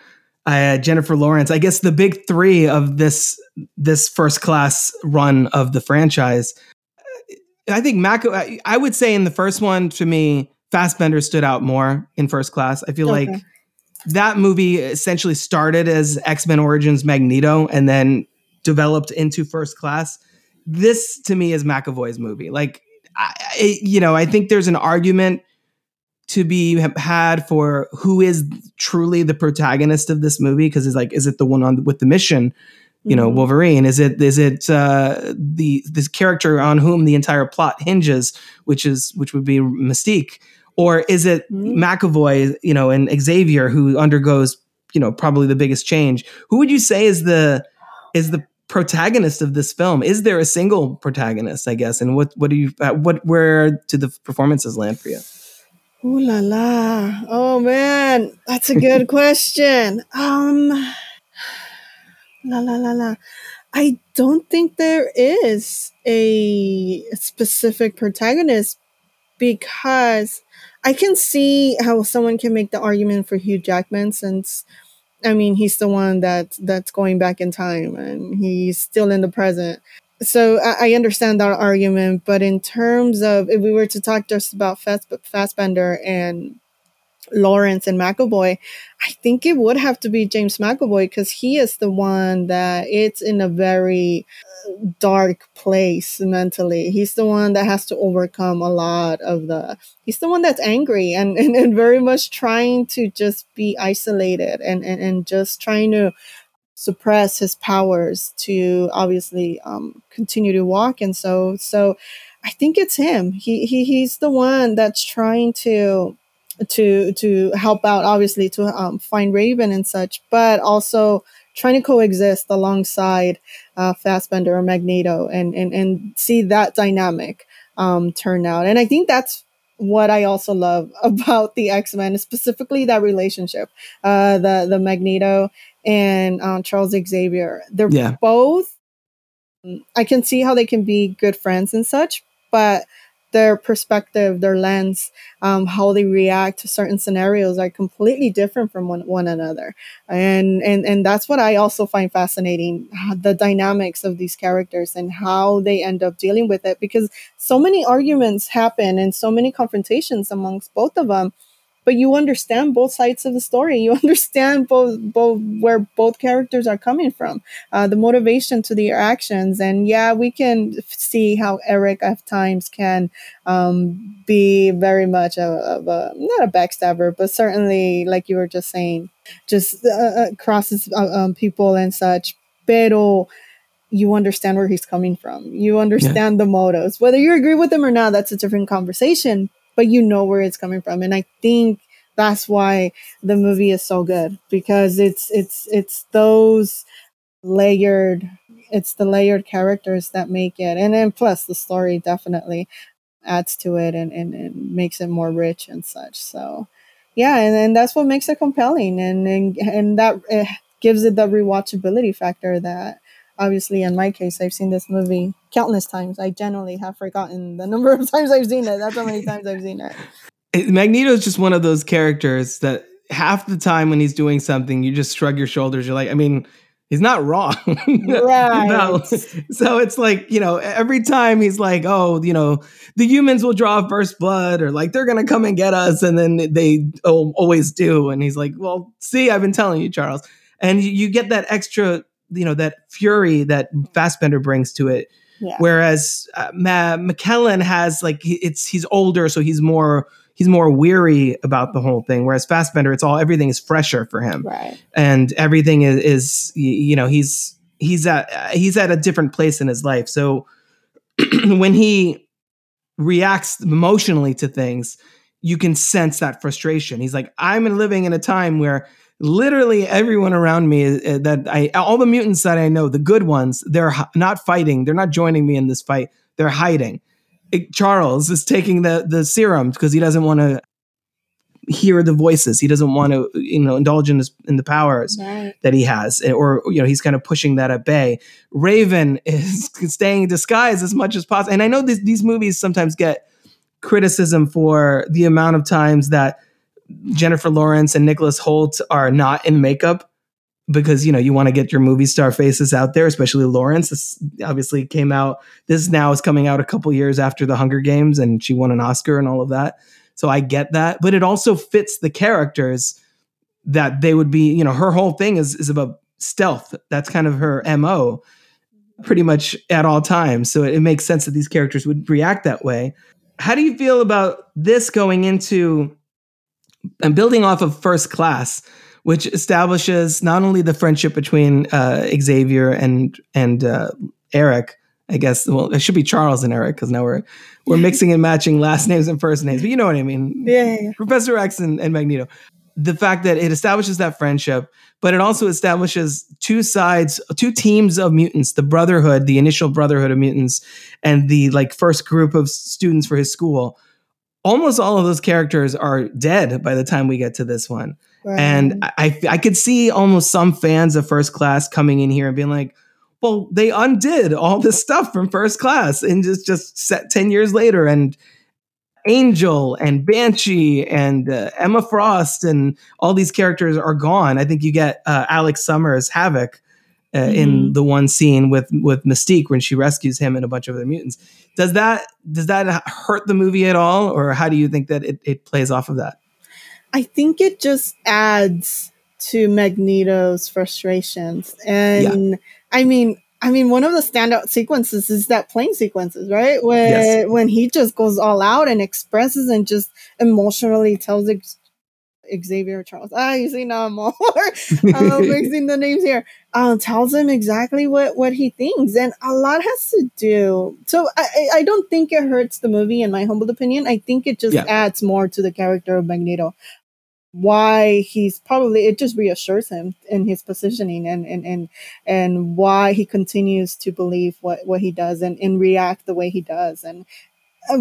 Speaker 2: uh, Jennifer Lawrence. I guess the big three of this this first class run of the franchise. I think Mac. I- would say in the first one, to me, Fassbender stood out more in first class. I feel like that movie essentially started as X Men Origins Magneto and then developed into First Class. This to me is McAvoy's movie. Like, I, I, you know, I think there's an argument to be had for who is truly the protagonist of this movie because it's like, is it the one on with the mission? You know,
Speaker 5: Mhm.
Speaker 2: Wolverine. Is it is it uh, the this character on whom the entire plot hinges, which is which would be Mystique, or is it
Speaker 5: Mhm.
Speaker 2: McAvoy? You know, and Xavier who undergoes you know probably the biggest change. Who would you say is the is the protagonist of this film? Is there a single protagonist? I guess, and what what do you uh, what where do the performances land for you?
Speaker 5: Ooh la la. Oh man, that's a good question. Um la la la la. I don't think there is a specific protagonist because I can see how someone can make the argument for Hugh Jackman since I mean he's the one that that's going back in time and he's still in the present. So I, I understand that argument, but in terms of if we were to talk just about Fass, Fassbender and Lawrence and McAvoy, I think it would have to be James McAvoy because he is the one that it's in a very uh, dark place mentally. He's the one that has to overcome a lot of the. He's the one that's angry and, and, and very much trying to just be isolated and, and, and just trying to suppress his powers to obviously um, continue to walk. And so, so I think it's him. He, he he's the one that's trying to to to help out obviously to um, find raven and such but also trying to coexist alongside uh, Fassbender or Magneto and, and, and see that dynamic um, turn out. And I think that's what I also love about the X Men, specifically that relationship, uh, the the Magneto and um, Charles Xavier. They're
Speaker 2: Yeah.
Speaker 5: both. I can see how they can be good friends and such, but their perspective, their lens, um, how they react to certain scenarios are completely different from one, one another. And, and, and that's what I also find fascinating, the dynamics of these characters and how they end up dealing with it because so many arguments happen and so many confrontations amongst both of them. But you understand both sides of the story. You understand both, both where both characters are coming from, uh, the motivation to their actions. And yeah, we can f- see how Erik at times can um, be very much of a not a backstabber, but certainly, like you were just saying, just uh, uh, crosses uh, um, people and such. Pero you understand where he's coming from. You understand the motives. Whether you agree with them or not, that's a different conversation. But you know where it's coming from, and I think that's why the movie is so good because it's it's it's those layered it's the layered characters that make it. And then plus the story definitely adds to it and, and, and makes it more rich and such. So yeah and, and that's what makes it compelling. And and, and that uh, gives it the rewatchability factor that obviously in my case i've seen this movie countless times i generally have forgotten the number of times i've seen it that's how many times i've seen it
Speaker 2: Magneto is just one of those characters that half the time when he's doing something, you just shrug your shoulders. You're like, I mean, he's not wrong.
Speaker 5: right.
Speaker 2: no. So it's like, you know, every time he's like, oh, you know, the humans will draw first blood or like they're going to come and get us. And then they always do. And he's like, well, see, I've been telling you, Charles. And you get that extra, you know, that fury that Fassbender brings to it. Yeah. Whereas uh, Ma- McKellen has like, it's, he's older, so he's more he's more weary about the whole thing. Whereas Fassbender, it's all everything is fresher for him,
Speaker 5: right?
Speaker 2: And everything is, is you know he's he's at he's at a different place in his life. So when he reacts emotionally to things, you can sense that frustration. He's like, I'm living in a time where literally everyone around me uh, that I all the mutants that I know, the good ones, they're not fighting. They're not joining me in this fight. They're hiding. Charles is taking the the serum because he doesn't want to hear the voices. He doesn't want to, you know, indulge in his in the powers right. that he has, eh, or you know, he's kind of pushing that at bay. Raven is staying in disguise as much as possible, and I know these these movies sometimes get criticism for the amount of times that Jennifer Lawrence and Nicholas Hoult are not in makeup because you know you want to get your movie star faces out there, especially Lawrence. This obviously came out. This now is coming out a couple years after the Hunger Games, and she won an Oscar and all of that. So I get that, but it also fits the characters that they would be. You know, her whole thing is is about stealth. That's kind of her mo, pretty much at all times. So it, it makes sense that these characters would react that way. How do you feel about this going into and building off of First Class? which establishes not only the friendship between uh, Xavier and and uh, Erik. I guess well, it should be Charles and Erik because now we're we're mixing and matching last names and first names. But you know what I mean?
Speaker 5: Yeah. yeah.
Speaker 2: Professor X and, and Magneto. The fact that it establishes that friendship, but it also establishes two sides, two teams of mutants: the Brotherhood, the initial Brotherhood of mutants, and the like first group of students for his school. Almost all of those characters are dead by the time we get to this one. Right. And I, I could see almost some fans of first class coming in here and being like, well, they undid all this stuff from first class and just, just set 10 years later. And Angel and Banshee and uh, Emma Frost and all these characters are gone. I think you get uh, Alex Summers Havoc uh, mm-hmm. in the one scene with with Mystique when she rescues him and a bunch of other mutants. Does that does that hurt the movie at all, or how do you think that it, it plays off of that?
Speaker 5: I think it just adds to Magneto's frustrations. And yeah. I mean, I mean, one of the standout sequences is that plane sequences, right? When yes. when he just goes all out and expresses and just emotionally tells Xavier Charles. Ah, you see now I'm all um, mixing the names here. Um, tells him exactly what what he thinks, and a lot has to do. So I I don't think it hurts the movie, in my humble opinion. I think it just yeah. adds more to the character of Magneto why he's probably it just reassures him in his positioning and and and, and why he continues to believe what what he does and, and react the way he does and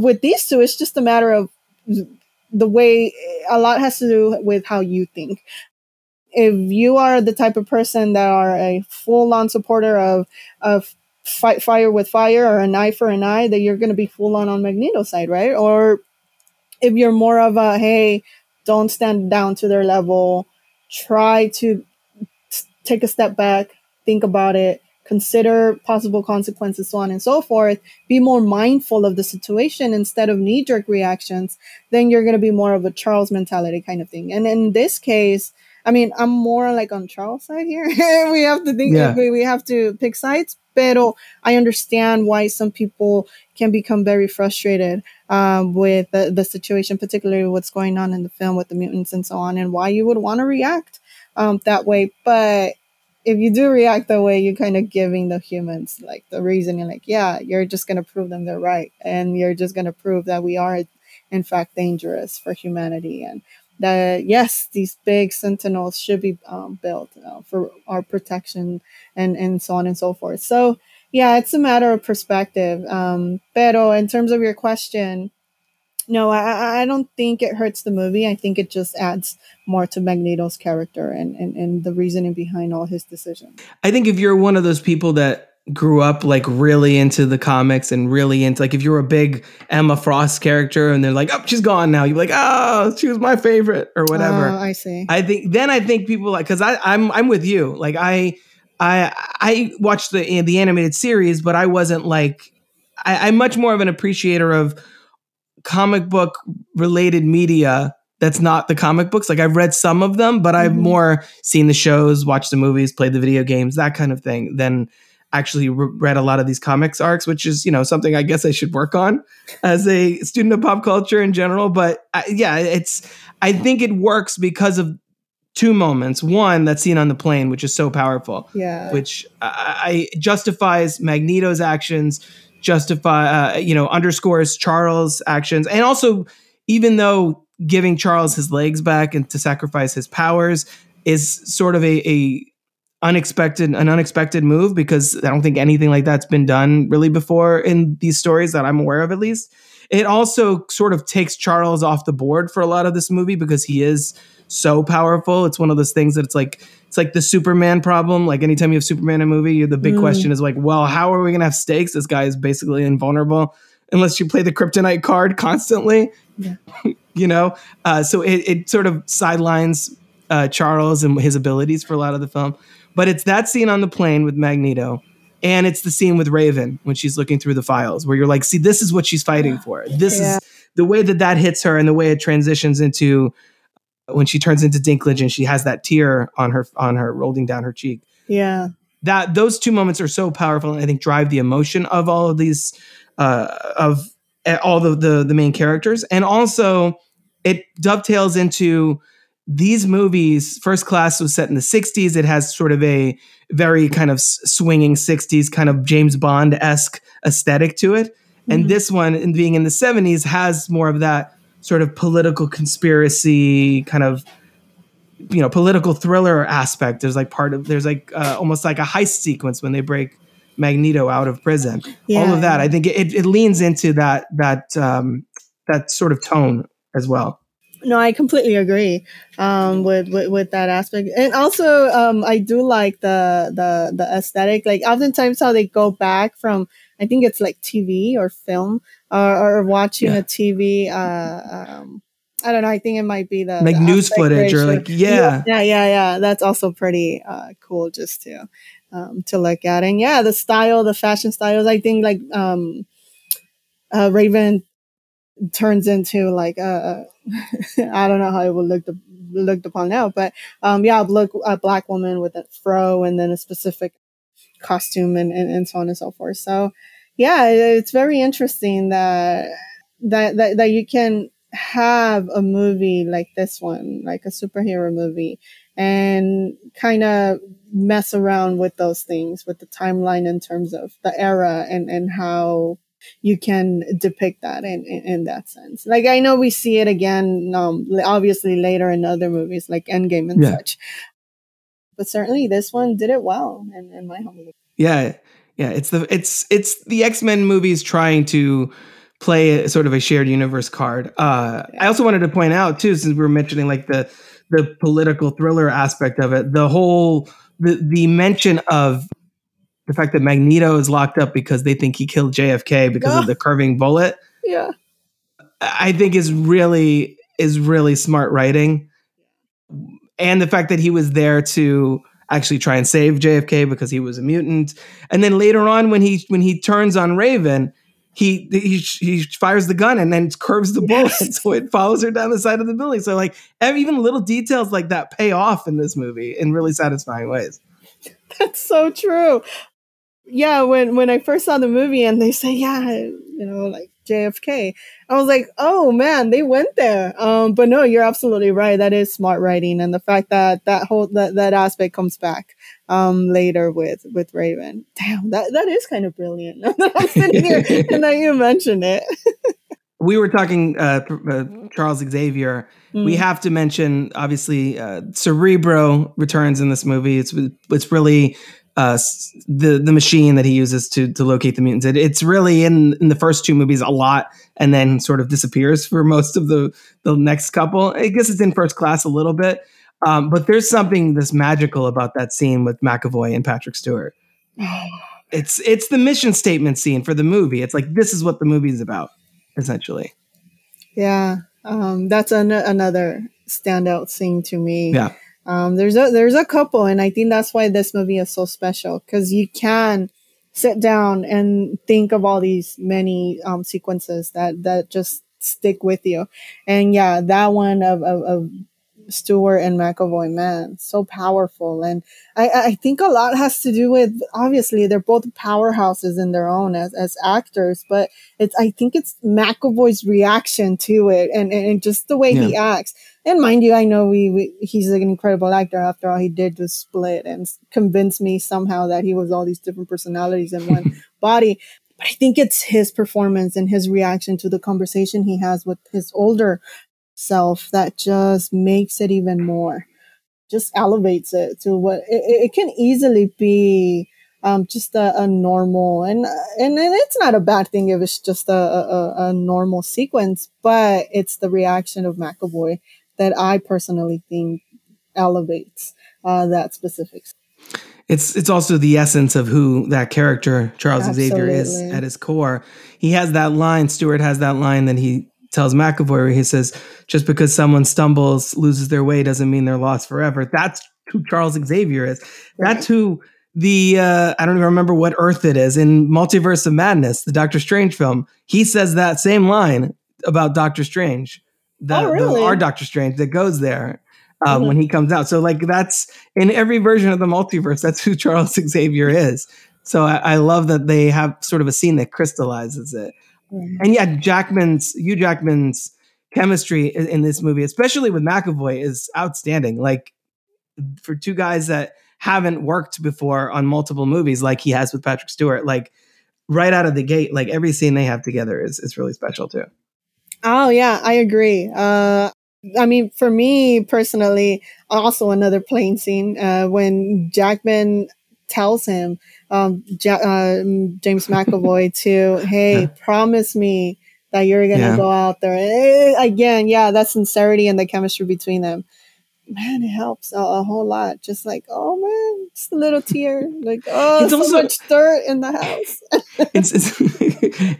Speaker 5: with these two it's just a matter of the way a lot has to do with how you think if you are the type of person that are a full-on supporter of of fight fire with fire or an eye for an eye that you're going to be full on on magneto side right or if you're more of a hey don't stand down to their level. Try to take a step back, think about it, consider possible consequences, so on and so forth. Be more mindful of the situation instead of knee jerk reactions. Then you're going to be more of a Charles mentality kind of thing. And in this case, I mean, I'm more like on Charles' side here. we have to think, yeah. we, we have to pick sides. Pero I understand why some people can become very frustrated um, with the, the situation, particularly what's going on in the film with the mutants and so on, and why you would want to react um, that way. But if you do react that way, you're kind of giving the humans like the reason. You're like, yeah, you're just going to prove them they're right. And you're just going to prove that we are, in fact, dangerous for humanity. And that yes, these big sentinels should be um, built for our protection and and so on and so forth. So yeah, it's a matter of perspective. Um, pero in terms of your question, no, I, I don't think it hurts the movie. I think it just adds more to Magneto's character and, and, and the reasoning behind all his decisions.
Speaker 2: I think if you're one of those people that grew up like really into the comics and really into like if you're a big Emma Frost character and they're like, oh, she's gone now, you're like, oh, she was my favorite or whatever.
Speaker 5: Oh, I see.
Speaker 2: I think then I think people like because I I'm I'm with you. Like I I I watched the the animated series, but I wasn't like I, I'm much more of an appreciator of comic book related media that's not the comic books. Like I've read some of them, but I've
Speaker 5: Mhm.
Speaker 2: more seen the shows, watched the movies, played the video games, that kind of thing than actually re- read a lot of these comics arcs, which is, you know, something I guess I should work on as a student of pop culture in general. But I, yeah, it's, I think it works because of two moments. One, that scene on the plane, which is so powerful
Speaker 5: Yeah.
Speaker 2: which I, I justifies Magneto's actions, justify uh, you know underscores Charles' actions, and also even though giving Charles his legs back and to sacrifice his powers is sort of a, a unexpected an unexpected move because I don't think anything like that's been done really before in these stories that I'm aware of at least. It also sort of takes Charles off the board for a lot of this movie because he is so powerful. It's one of those things that it's like it's like the Superman problem. Like anytime you have Superman in a movie, you the big
Speaker 5: Mm.
Speaker 2: question is like, well, how are we gonna have stakes? This guy is basically invulnerable unless you play the kryptonite card constantly.
Speaker 5: Yeah.
Speaker 2: you know? Uh, so it, it sort of sidelines uh, Charles and his abilities for a lot of the film. But it's that scene on the plane with Magneto. And it's the scene with Raven when she's looking through the files, where you're like, see, this is what she's fighting for. This
Speaker 5: Yeah.
Speaker 2: is the way that that hits her, and the way it transitions into when she turns into Dinklage and she has that tear on her on her rolling down her cheek.
Speaker 5: yeah.
Speaker 2: That those two moments are so powerful, and I think drive the emotion of all of these uh, of uh, all the, the the main characters, and also it dovetails into these movies. First Class was set in the '60s. It has sort of a very kind of swinging '60s kind of James Bond esque aesthetic to it, and
Speaker 5: Mhm.
Speaker 2: this one, being in the '70s, has more of that sort of political conspiracy kind of you know political thriller aspect. There's like part of there's like uh, almost like a heist sequence when they break magneto out of prison. All of that i think it, it leans into that that um that sort of tone as well.
Speaker 5: No, I completely agree um, with, with with that aspect, and also um, I do like the the the aesthetic. Like oftentimes, how they go back from I think it's like TV or film or, or watching
Speaker 2: Yeah.
Speaker 5: a TV. Uh, um, I don't know. I think it might be the
Speaker 2: like
Speaker 5: the
Speaker 2: news footage or like yeah
Speaker 5: yeah, yeah, yeah. That's also pretty uh, cool just to um, to look at. And yeah, the style, the fashion styles. I think like um, uh, Raven turns into like a, I don't know how it would look looked upon now, but um, yeah, look a black woman with a fro and then a specific costume and, and, and so on and so forth. So yeah, it's very interesting that that that, that you can have a movie like this one, like a superhero movie, and kind of mess around with those things, with the timeline in terms of the era and and how you can depict that in, in, in that sense. Like I know we see it again, um, obviously later in other movies like Endgame and
Speaker 2: Yeah.
Speaker 5: such. But certainly this one did it well in, in my humble
Speaker 2: yeah yeah it's the it's it's the x-men movies trying to play a, sort of a shared universe card uh i also wanted to point out too since we were mentioning like the the political thriller aspect of it the whole the the mention of the fact that magneto is locked up because they think he killed jfk because
Speaker 5: Ah.
Speaker 2: of the curving bullet
Speaker 5: Yeah.
Speaker 2: I think is really is really smart writing, and the fact that he was there to actually try and save JFK because he was a mutant, and then later on when he when he turns on Raven, he he he fires the gun and then curves the bullet
Speaker 5: Yes.
Speaker 2: so it follows her down the side of the building. So like even little details like that pay off in this movie in really satisfying ways.
Speaker 5: That's so true. Yeah, when when I first saw the movie and they say, yeah, you know, like JFK, I was like, oh man, they went there. Um, but no, you're absolutely right. That is smart writing, and the fact that that whole that, that aspect comes back um later with with Raven. Damn, that that is kind of brilliant. Now that I'm sitting here and that you mentioned it.
Speaker 2: we were talking uh, uh, Charles Xavier.
Speaker 5: Mm.
Speaker 2: We have to mention, obviously, uh, Cerebro returns in this movie. It's it's really uh, the the machine that he uses to to locate the mutants. It, it's really in in the first two movies a lot, and then sort of disappears for most of the the next couple. I guess it's in first class a little bit, um, but there's something that's magical about that scene with McAvoy and Patrick Stewart. It's it's the mission statement scene for the movie. It's like this is what the movie's about, essentially.
Speaker 5: Yeah, um, that's an- another standout scene to me.
Speaker 2: Yeah.
Speaker 5: Um, there's a there's a couple, and I think that's why this movie is so special because you can sit down and think of all these many um, sequences that that just stick with you. And yeah, that one of of, of Stewart and McAvoy, man, so powerful. And I, I think a lot has to do with obviously they're both powerhouses in their own as, as actors, but it's I think it's McAvoy's reaction to it and, and, and just the way he acts. And mind you, I know we, we he's an incredible actor. After all, he did the split and convinced me somehow that he was all these different personalities in one body. But I think it's his performance and his reaction to the conversation he has with his older self that just makes it even more just elevates it to what it, it can easily be um, just a, a normal and, and it's not a bad thing if it's just a, a, a normal sequence but it's the reaction of McAvoy that I personally think elevates uh, that specific
Speaker 2: It's it's also the essence of who that character Charles Xavier is at his core. He has that line. Stewart has that line that he tells McAvoy where he says, "Just because someone stumbles, loses their way, doesn't mean they're lost forever." That's who Charles Xavier is. That's who the uh, I don't even remember what Earth it is in Multiverse of Madness, the Doctor Strange film. He says that same line about Doctor Strange. The,
Speaker 5: Oh, really?
Speaker 2: the our Doctor Strange that goes there um,
Speaker 5: Mhm.
Speaker 2: when he comes out. So like that's in every version of the multiverse. That's who Charles Xavier is. So I, I love that they have sort of a scene that crystallizes it. And yeah, Jackman's Hugh Jackman's chemistry in, in this movie, especially with McAvoy, is outstanding. Like for two guys that haven't worked before on multiple movies, like he has with Patrick Stewart, like right out of the gate, like every scene they have together is is really special too.
Speaker 5: Oh yeah, I agree. Uh, I mean, for me personally, also another plane scene uh, when Jackman tells him, um, ja- uh, James McAvoy, to hey,
Speaker 2: Yeah.
Speaker 5: promise me that you're gonna
Speaker 2: Yeah.
Speaker 5: go out there. Eh, again, yeah, that sincerity and the chemistry between them. Man, it helps a, a whole lot. Just like, oh man, just a little tear. Like, oh,
Speaker 2: It's
Speaker 5: so
Speaker 2: also-
Speaker 5: much dirt in the house.
Speaker 2: it's it's,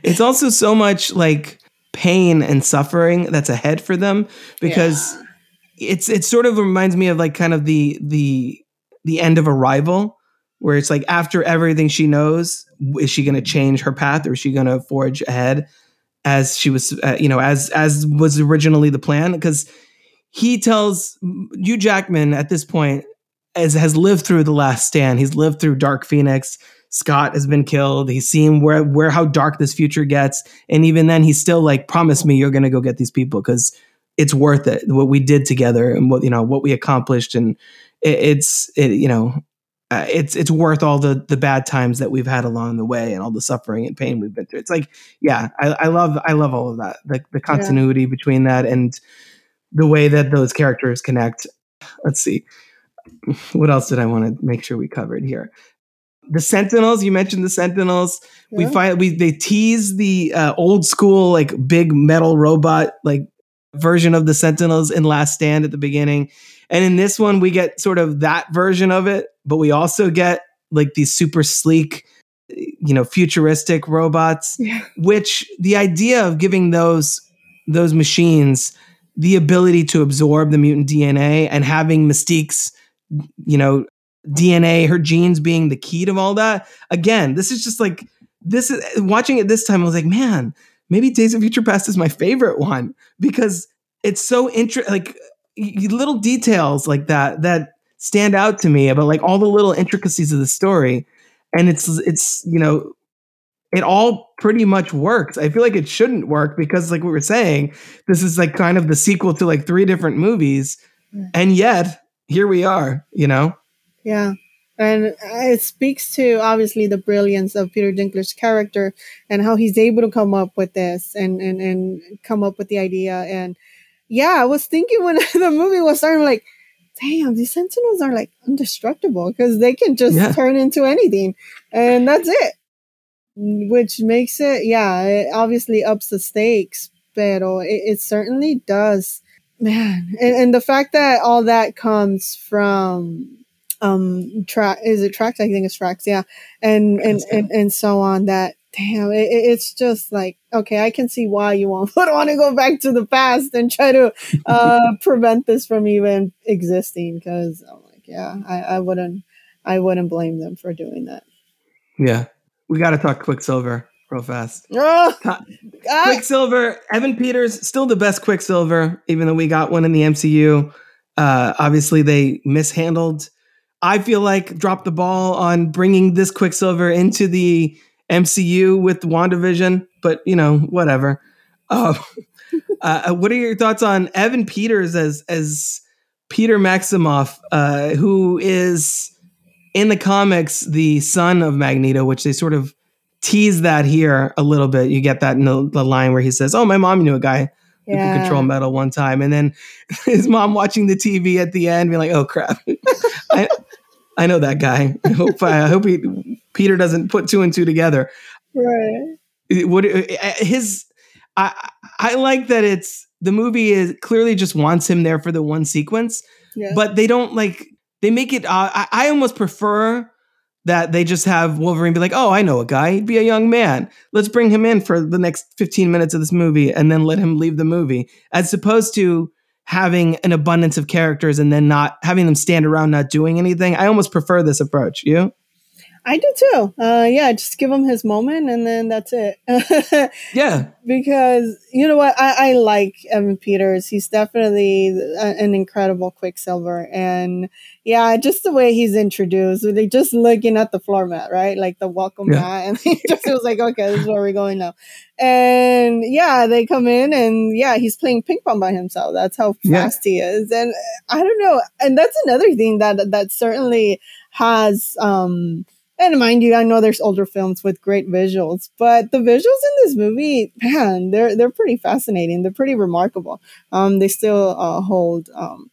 Speaker 2: it's also so much like pain and suffering that's ahead for them because it's it sort of reminds me of like kind of the the the end of arrival where it's like after everything she knows is she going to change her path or is she going to forge ahead as she was uh, you know as as was originally the plan because he tells you Jackman at this point as has lived through the last stand he's lived through dark phoenix Scott has been killed. He's seen where where how dark this future gets, and even then, he's still like, "Promise me you're going to go get these people because it's worth it. What we did together and what you know what we accomplished, and it, it's it, you know uh, it's it's worth all the the bad times that we've had along the way and all the suffering and pain we've been through. It's like, yeah, I, I love I love all of that, the the continuity between that and the way that those characters connect. Let's see, what else did I want to make sure we covered here? the Sentinels. You mentioned the Sentinels. We find we they tease the uh, old school like big metal robot like version of the Sentinels in Last Stand at the beginning, and in this one we get sort of that version of it, but we also get like these super sleek, you know, futuristic robots.
Speaker 5: Yeah.
Speaker 2: Which the idea of giving those those machines the ability to absorb the mutant DNA and having Mystique's you know DNA, her genes being the key to all that. Again, this is just like this is watching it this time. I was like, man, maybe Days of Future Past is my favorite one because it's so interesting. Like little details like that that stand out to me about like all the little intricacies of the story, and it's it's you know it all pretty much works. I feel like it shouldn't work because like we were saying, this is like kind of the sequel to like three different movies, mm. and yet here we are. You know.
Speaker 5: Yeah. and uh, it speaks to obviously the brilliance of Peter Dinklage's character and how he's able to come up with this and and and come up with the idea. And yeah, I was thinking when the movie was starting, like, damn, these Sentinels are like indestructible because they can just
Speaker 2: Yeah.
Speaker 5: turn into anything, and that's it. Which makes it, yeah, it obviously ups the stakes, but it, it certainly does, man. And, and the fact that all that comes from um track is it tracks i think it's tracks yeah and and and, and so on that damn it, it- it's just like okay i can see why you want would want to go back to the past and try to uh prevent this from even existing because i'm like yeah I, I wouldn't i wouldn't blame them for doing that
Speaker 2: Yeah. We got to talk Quicksilver real fast.
Speaker 5: oh,
Speaker 2: Ta- Quicksilver, Evan Peters, still the best Quicksilver, even though we got one in the MCU. Uh, obviously, they mishandled. I feel like dropped the ball on bringing this Quicksilver into the MCU with WandaVision, but you know, whatever. Uh, uh, what are your thoughts on Evan Peters as as Peter Maximoff, uh, who is in the comics the son of Magneto, which they sort of tease that here a little bit. You get that in the, the line where he says, "Oh, my mom knew a guy who could control metal one time," and then his mom watching the TV at the end, being like, "Oh crap, I I know that guy. I hope I hope he, Peter doesn't put two and two together."
Speaker 5: right.
Speaker 2: What his I I like that it's the movie is clearly just wants him there for the one sequence
Speaker 5: yeah.
Speaker 2: but they don't like they make it uh, I, I almost prefer that they just have wolverine be like oh i know a guy. He'd be a young man. Let's bring him in for the next 15 minutes of this movie and then let him leave the movie as opposed to having an abundance of characters and then not having them stand around not doing anything. I almost prefer this approach. You
Speaker 5: i do too uh yeah just give him his moment and then that's it
Speaker 2: yeah
Speaker 5: because you know what I, I like Evan Peters. He's definitely an incredible Quicksilver, and yeah, just the way he's introduced, they just looking at the floor mat, right, like the welcome
Speaker 2: Yeah.
Speaker 5: mat, and he just was like, okay, this is where we're going now, and yeah, they come in, and yeah, he's playing ping pong by himself. That's how
Speaker 2: Yeah.
Speaker 5: fast he is, and I don't know, and that's another thing that that certainly has. um and mind you, I know there's older films with great visuals, but the visuals in this movie, man, they're they're pretty fascinating. They're pretty remarkable. Um, they still uh, hold um,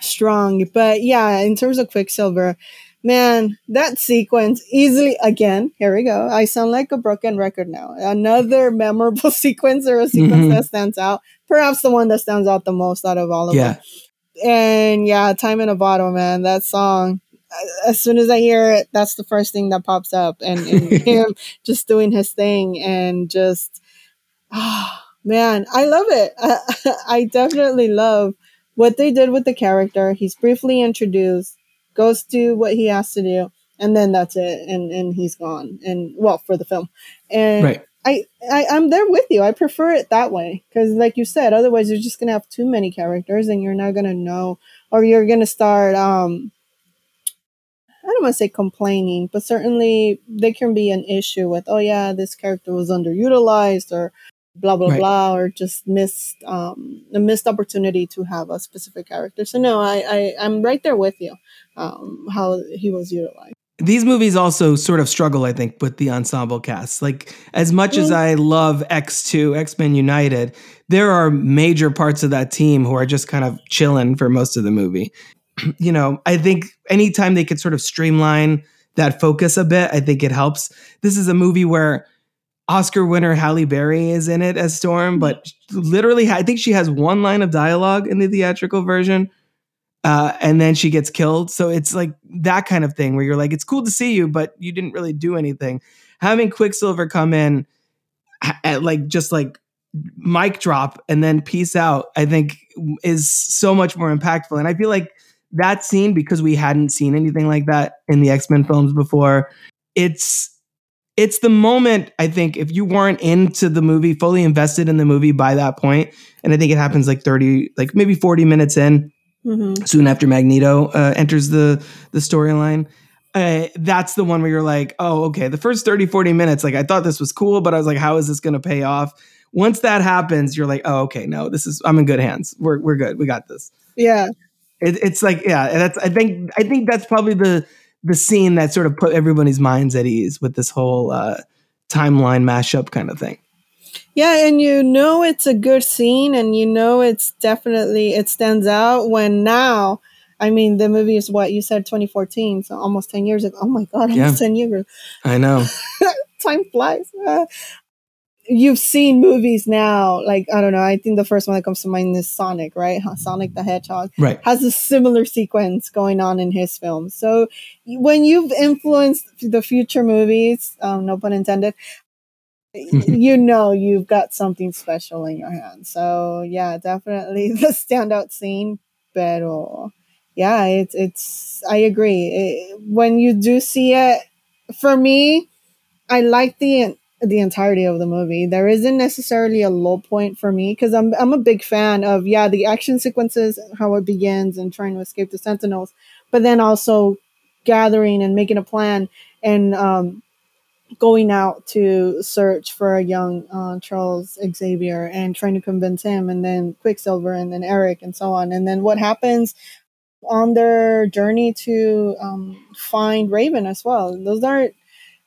Speaker 5: strong. But yeah, in terms of Quicksilver, man, that sequence easily again. Here we go. I sound like a broken record now. Another memorable sequence or a sequence
Speaker 2: Mhm.
Speaker 5: that stands out. Perhaps the one that stands out the most out of all of them
Speaker 2: yeah
Speaker 5: and yeah, time in a bottle, man. That song. As soon as I hear it, that's the first thing that pops up, and, and him just doing his thing, and just, ah, man, I love it. I, I definitely love what they did with the character. He's briefly introduced, goes to what he has to do, and then that's it, and and he's gone. And well, for the film, and
Speaker 2: right
Speaker 5: I, I I'm there with you. I prefer it that way because, like you said, otherwise you're just gonna have too many characters, and you're not gonna know, or you're gonna start. Um, I don't want to say complaining, but certainly there can be an issue with, oh yeah, this character was underutilized, or blah blah
Speaker 2: Right.
Speaker 5: blah, or just missed um, a missed opportunity to have a specific character. So no, I, I I'm right there with you. Um, how he was utilized.
Speaker 2: these movies also sort of struggle, I think, with the ensemble cast. Like, as much as
Speaker 5: Mm.
Speaker 2: I love X2, X Men United, there are major parts of that team who are just kind of chilling for most of the movie. you know, I think anytime they could sort of streamline that focus a bit, I think it helps. This is a movie where Oscar winner Halle Berry is in it as Storm, but literally, I think she has one line of dialogue in the theatrical version uh, and then she gets killed. So it's like that kind of thing where you're like, it's cool to see you, but you didn't really do anything. Having Quicksilver come in at like just like mic drop and then peace out, I think is so much more impactful. And I feel like that scene, because we hadn't seen anything like that in the X Men films before, it's it's the moment I think if you weren't into the movie, fully invested in the movie by that point, and I think it happens like 30, like maybe 40 minutes in,
Speaker 5: Mm-hmm.
Speaker 2: soon after Magneto uh, enters the the storyline. Uh, that's the one where you're like, oh, okay. The first 30, 40 minutes, like I thought this was cool, but I was like, how is this going to pay off? Once that happens, you're like, oh, okay, no, this is I'm in good hands. We're we're good. We got this.
Speaker 5: Yeah.
Speaker 2: It, it's like, yeah, that's I think I think that's probably the the scene that sort of put everybody's minds at ease with this whole uh, timeline mashup kind of thing.
Speaker 5: Yeah, and you know it's a good scene, and you know it's definitely it stands out when now. I mean, the movie is what you said, 2014, so almost 10 years ago. Oh my god, almost
Speaker 2: Yeah.
Speaker 5: 10 years.
Speaker 2: I know.
Speaker 5: Time flies. Uh, you've seen movies now, like I don't know. I think the first one that comes to mind is Sonic, right? Sonic the Hedgehog
Speaker 2: Right.
Speaker 5: has a similar sequence going on in his films. So when you've influenced the future movies, um, no pun intended, you know you've got something special in your hands. So yeah, definitely the standout scene. Pero yeah, it's it's. I agree. It- when you do see it, for me, I like the the entirety of the movie. There isn't necessarily a low point for me because I'm I'm a big fan of yeah the action sequences, how it begins and trying to escape the Sentinels, but then also gathering and making a plan and um, going out to search for a young uh, Charles Xavier and trying to convince him, and then Quicksilver, and then Erik, and so on. And then what happens on their journey to um, find Raven as well. Those are,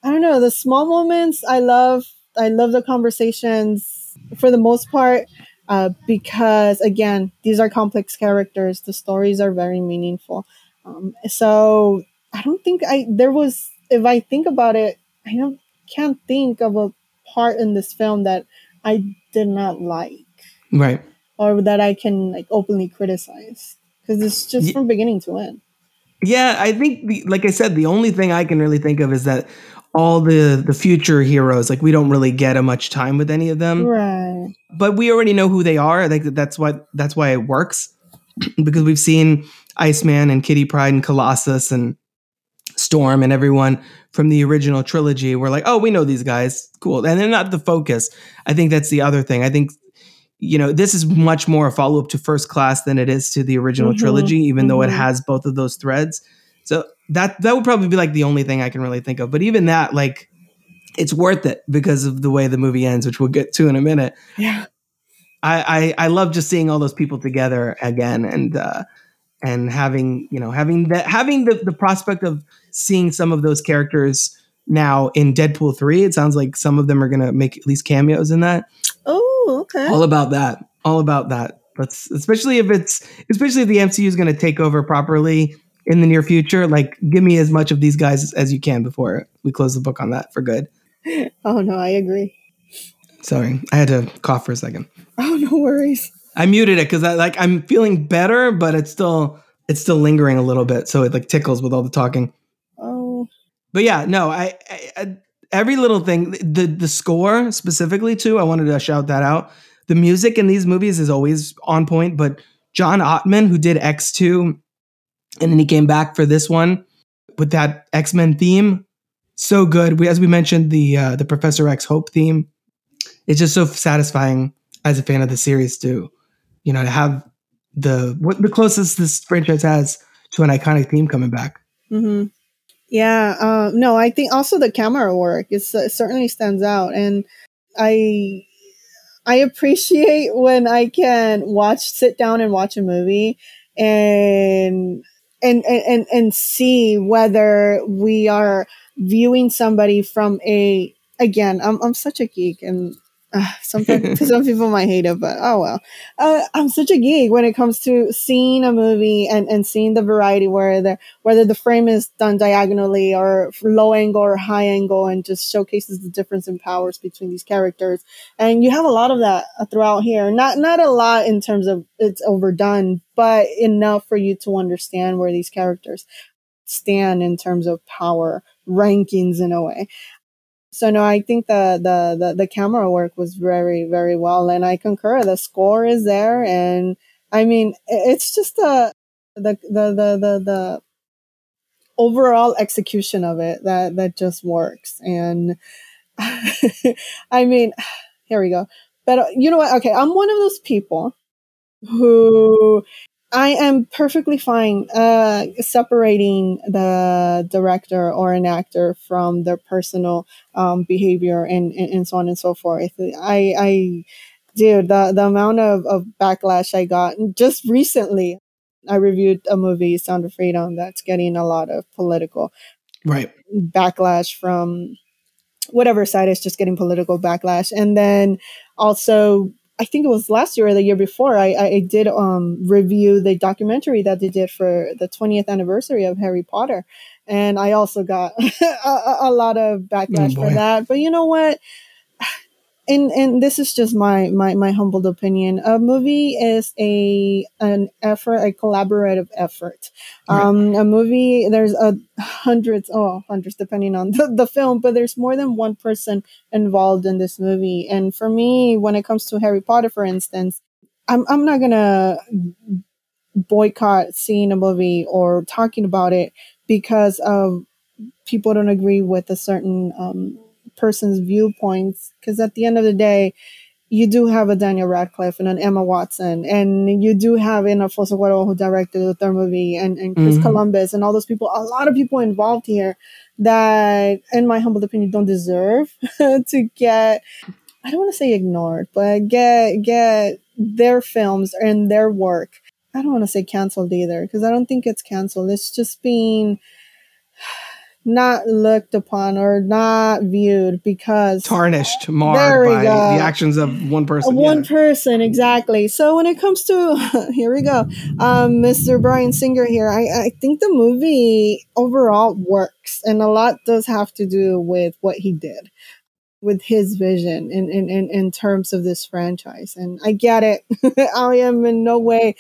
Speaker 5: I don't know, the small moments. I love. I love the conversations for the most part. Uh, because again, these are complex characters. The stories are very meaningful. Um, so I don't think I there was. If I think about it, I don't can't think of a part in this film that I did not like
Speaker 2: Right.
Speaker 5: or that I can like openly criticize because it's just
Speaker 2: Ye-
Speaker 5: from beginning to end.
Speaker 2: Yeah, I think the, like I said, the only thing I can really think of is that all the the future heroes, like we don't really get a much time with any of them.
Speaker 5: Right.
Speaker 2: but we already know who they are. like that's what that's why it works because we've seen Iceman and Kitty Pryde and Colossus and Storm and everyone from the original trilogy. We're like, oh, we know these guys, cool, and they're not the focus. I think that's the other thing. I think you know this is much more a follow up to First Class than it is to the original
Speaker 5: Mhm,
Speaker 2: trilogy, even though it
Speaker 5: mhm.
Speaker 2: has both of those threads. So that that would probably be like the only thing I can really think of. But even that, like. It's worth it because of the way the movie ends, which we'll get to in a minute.
Speaker 5: Yeah.
Speaker 2: I, I I love just seeing all those people together again and uh and having you know having that having the the prospect of seeing some of those characters now in Deadpool 3 it sounds like some of them are going to make at least cameos in that
Speaker 5: Oh, okay.
Speaker 2: all about that all about that let's especially if it's especially if the MCU is going to take over properly in the near future like give me as much of these guys as you can before we close the book on that for good
Speaker 5: Oh no, I agree.
Speaker 2: sorry i had to cough for a second
Speaker 5: Oh no worries.
Speaker 2: I muted it because I like I'm feeling better, but it's still it's still lingering a little bit, so it like tickles with all the talking.
Speaker 5: Oh,
Speaker 2: But yeah, no, I, I, I every little thing, the the score specifically too. I wanted to shout that out. The music in these movies is always on point, but John Ottman, who did X two, and then he came back for this one with that X Men theme, so good. We, as we mentioned, the uh, the Professor X Hope theme, it's just so satisfying as a fan of the series to, You know, to have the what the closest this franchise has to an iconic theme coming back.
Speaker 5: hmm yeah. Uh, no, I think also the camera work is uh, certainly stands out, and I I appreciate when I can watch, sit down and watch a movie, and and and and, see whether we are viewing somebody from a again. I'm I'm such a geek and. Uh, some, some people might hate it, but oh well. Uh, I'm such a geek when it comes to seeing a movie and, and seeing the variety where the whether the frame is done diagonally or low angle or high angle and just showcases the difference in powers between these characters. And you have a lot of that throughout here. Not not a lot in terms of it's overdone, but enough for you to understand where these characters stand in terms of power rankings in a way. So no, I think the, the the the camera work was very very well, and I concur. The score is there, and I mean it's just the the the the the, the overall execution of it that that just works. And I mean, here we go. But uh, you know what? Okay, I'm one of those people who I am perfectly fine uh, separating the director or an actor from their personal um, behavior and, and, and so on and so forth. I, I dude, the, the amount of, of backlash I got just recently I reviewed a movie, Sound of Freedom, that's getting a lot of political
Speaker 2: right
Speaker 5: backlash from whatever side is just getting political backlash. And then also, I think it was last year or the year before, I, I did um, review the documentary that they did for the 20th anniversary of Harry Potter. And I also got a, a, lot of backlash oh for that. But you know what? And and this is just my my my humbled opinion. A movie is a an effort a collaborative effort. Um a movie there's a hundreds oh hundreds depending on the, the film but there's more than one person involved in this movie. And for me when it comes to harry potter for instance i'm i'm not gonna boycott seeing a movie or talking about it because of people don't agree with a certain um person's viewpoints because at the end of the day you do have a Daniel Radcliffe and an Emma Watson, and you do have an Alfonso Cuarón who directed the third movie, and, and Chris mm-hmm. Columbus, and all those people. A lot of people involved here that, in my humble opinion, don't deserve to get. I don't want to say ignored, but get get their films and their work. I don't want to say canceled either because I don't think it's canceled. It's just being not looked upon or not viewed because
Speaker 2: tarnished, marred by go. the actions of one person.
Speaker 5: One yeah. person, exactly. So when it comes to here we go, um, Mr. Bryan Singer here, I, I think the movie overall works, and a lot does have to do with what he did with his vision in, in, in, in terms of this franchise. And I get it. I am in no way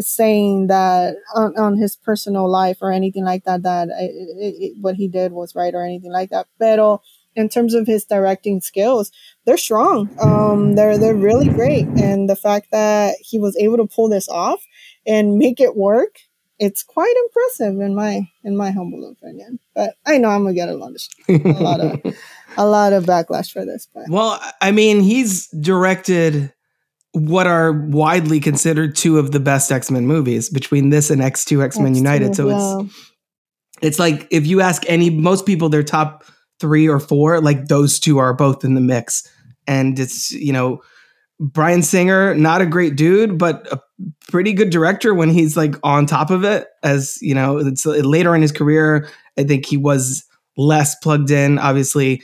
Speaker 5: saying that on, on his personal life or anything like that that it, it, what he did was right or anything like that. Pero in terms of his directing skills they're strong. Um they're they're really great. And the fact that he was able to pull this off and make it work it's quite impressive in my in my humble opinion. But i know i'm gonna get a lot of a lot of a lot of backlash for this but
Speaker 2: well i mean he's directed what are widely considered two of the best X-Men movies between this and X2 X-Men X2, United. So yeah. it's it's like if you ask any most people their top 3 or 4, like those two are both in the mix. And it's, you know, Bryan Singer, not a great dude, but a pretty good director when he's like on top of it. As you know, it's later in his career, I think he was less plugged in. Obviously,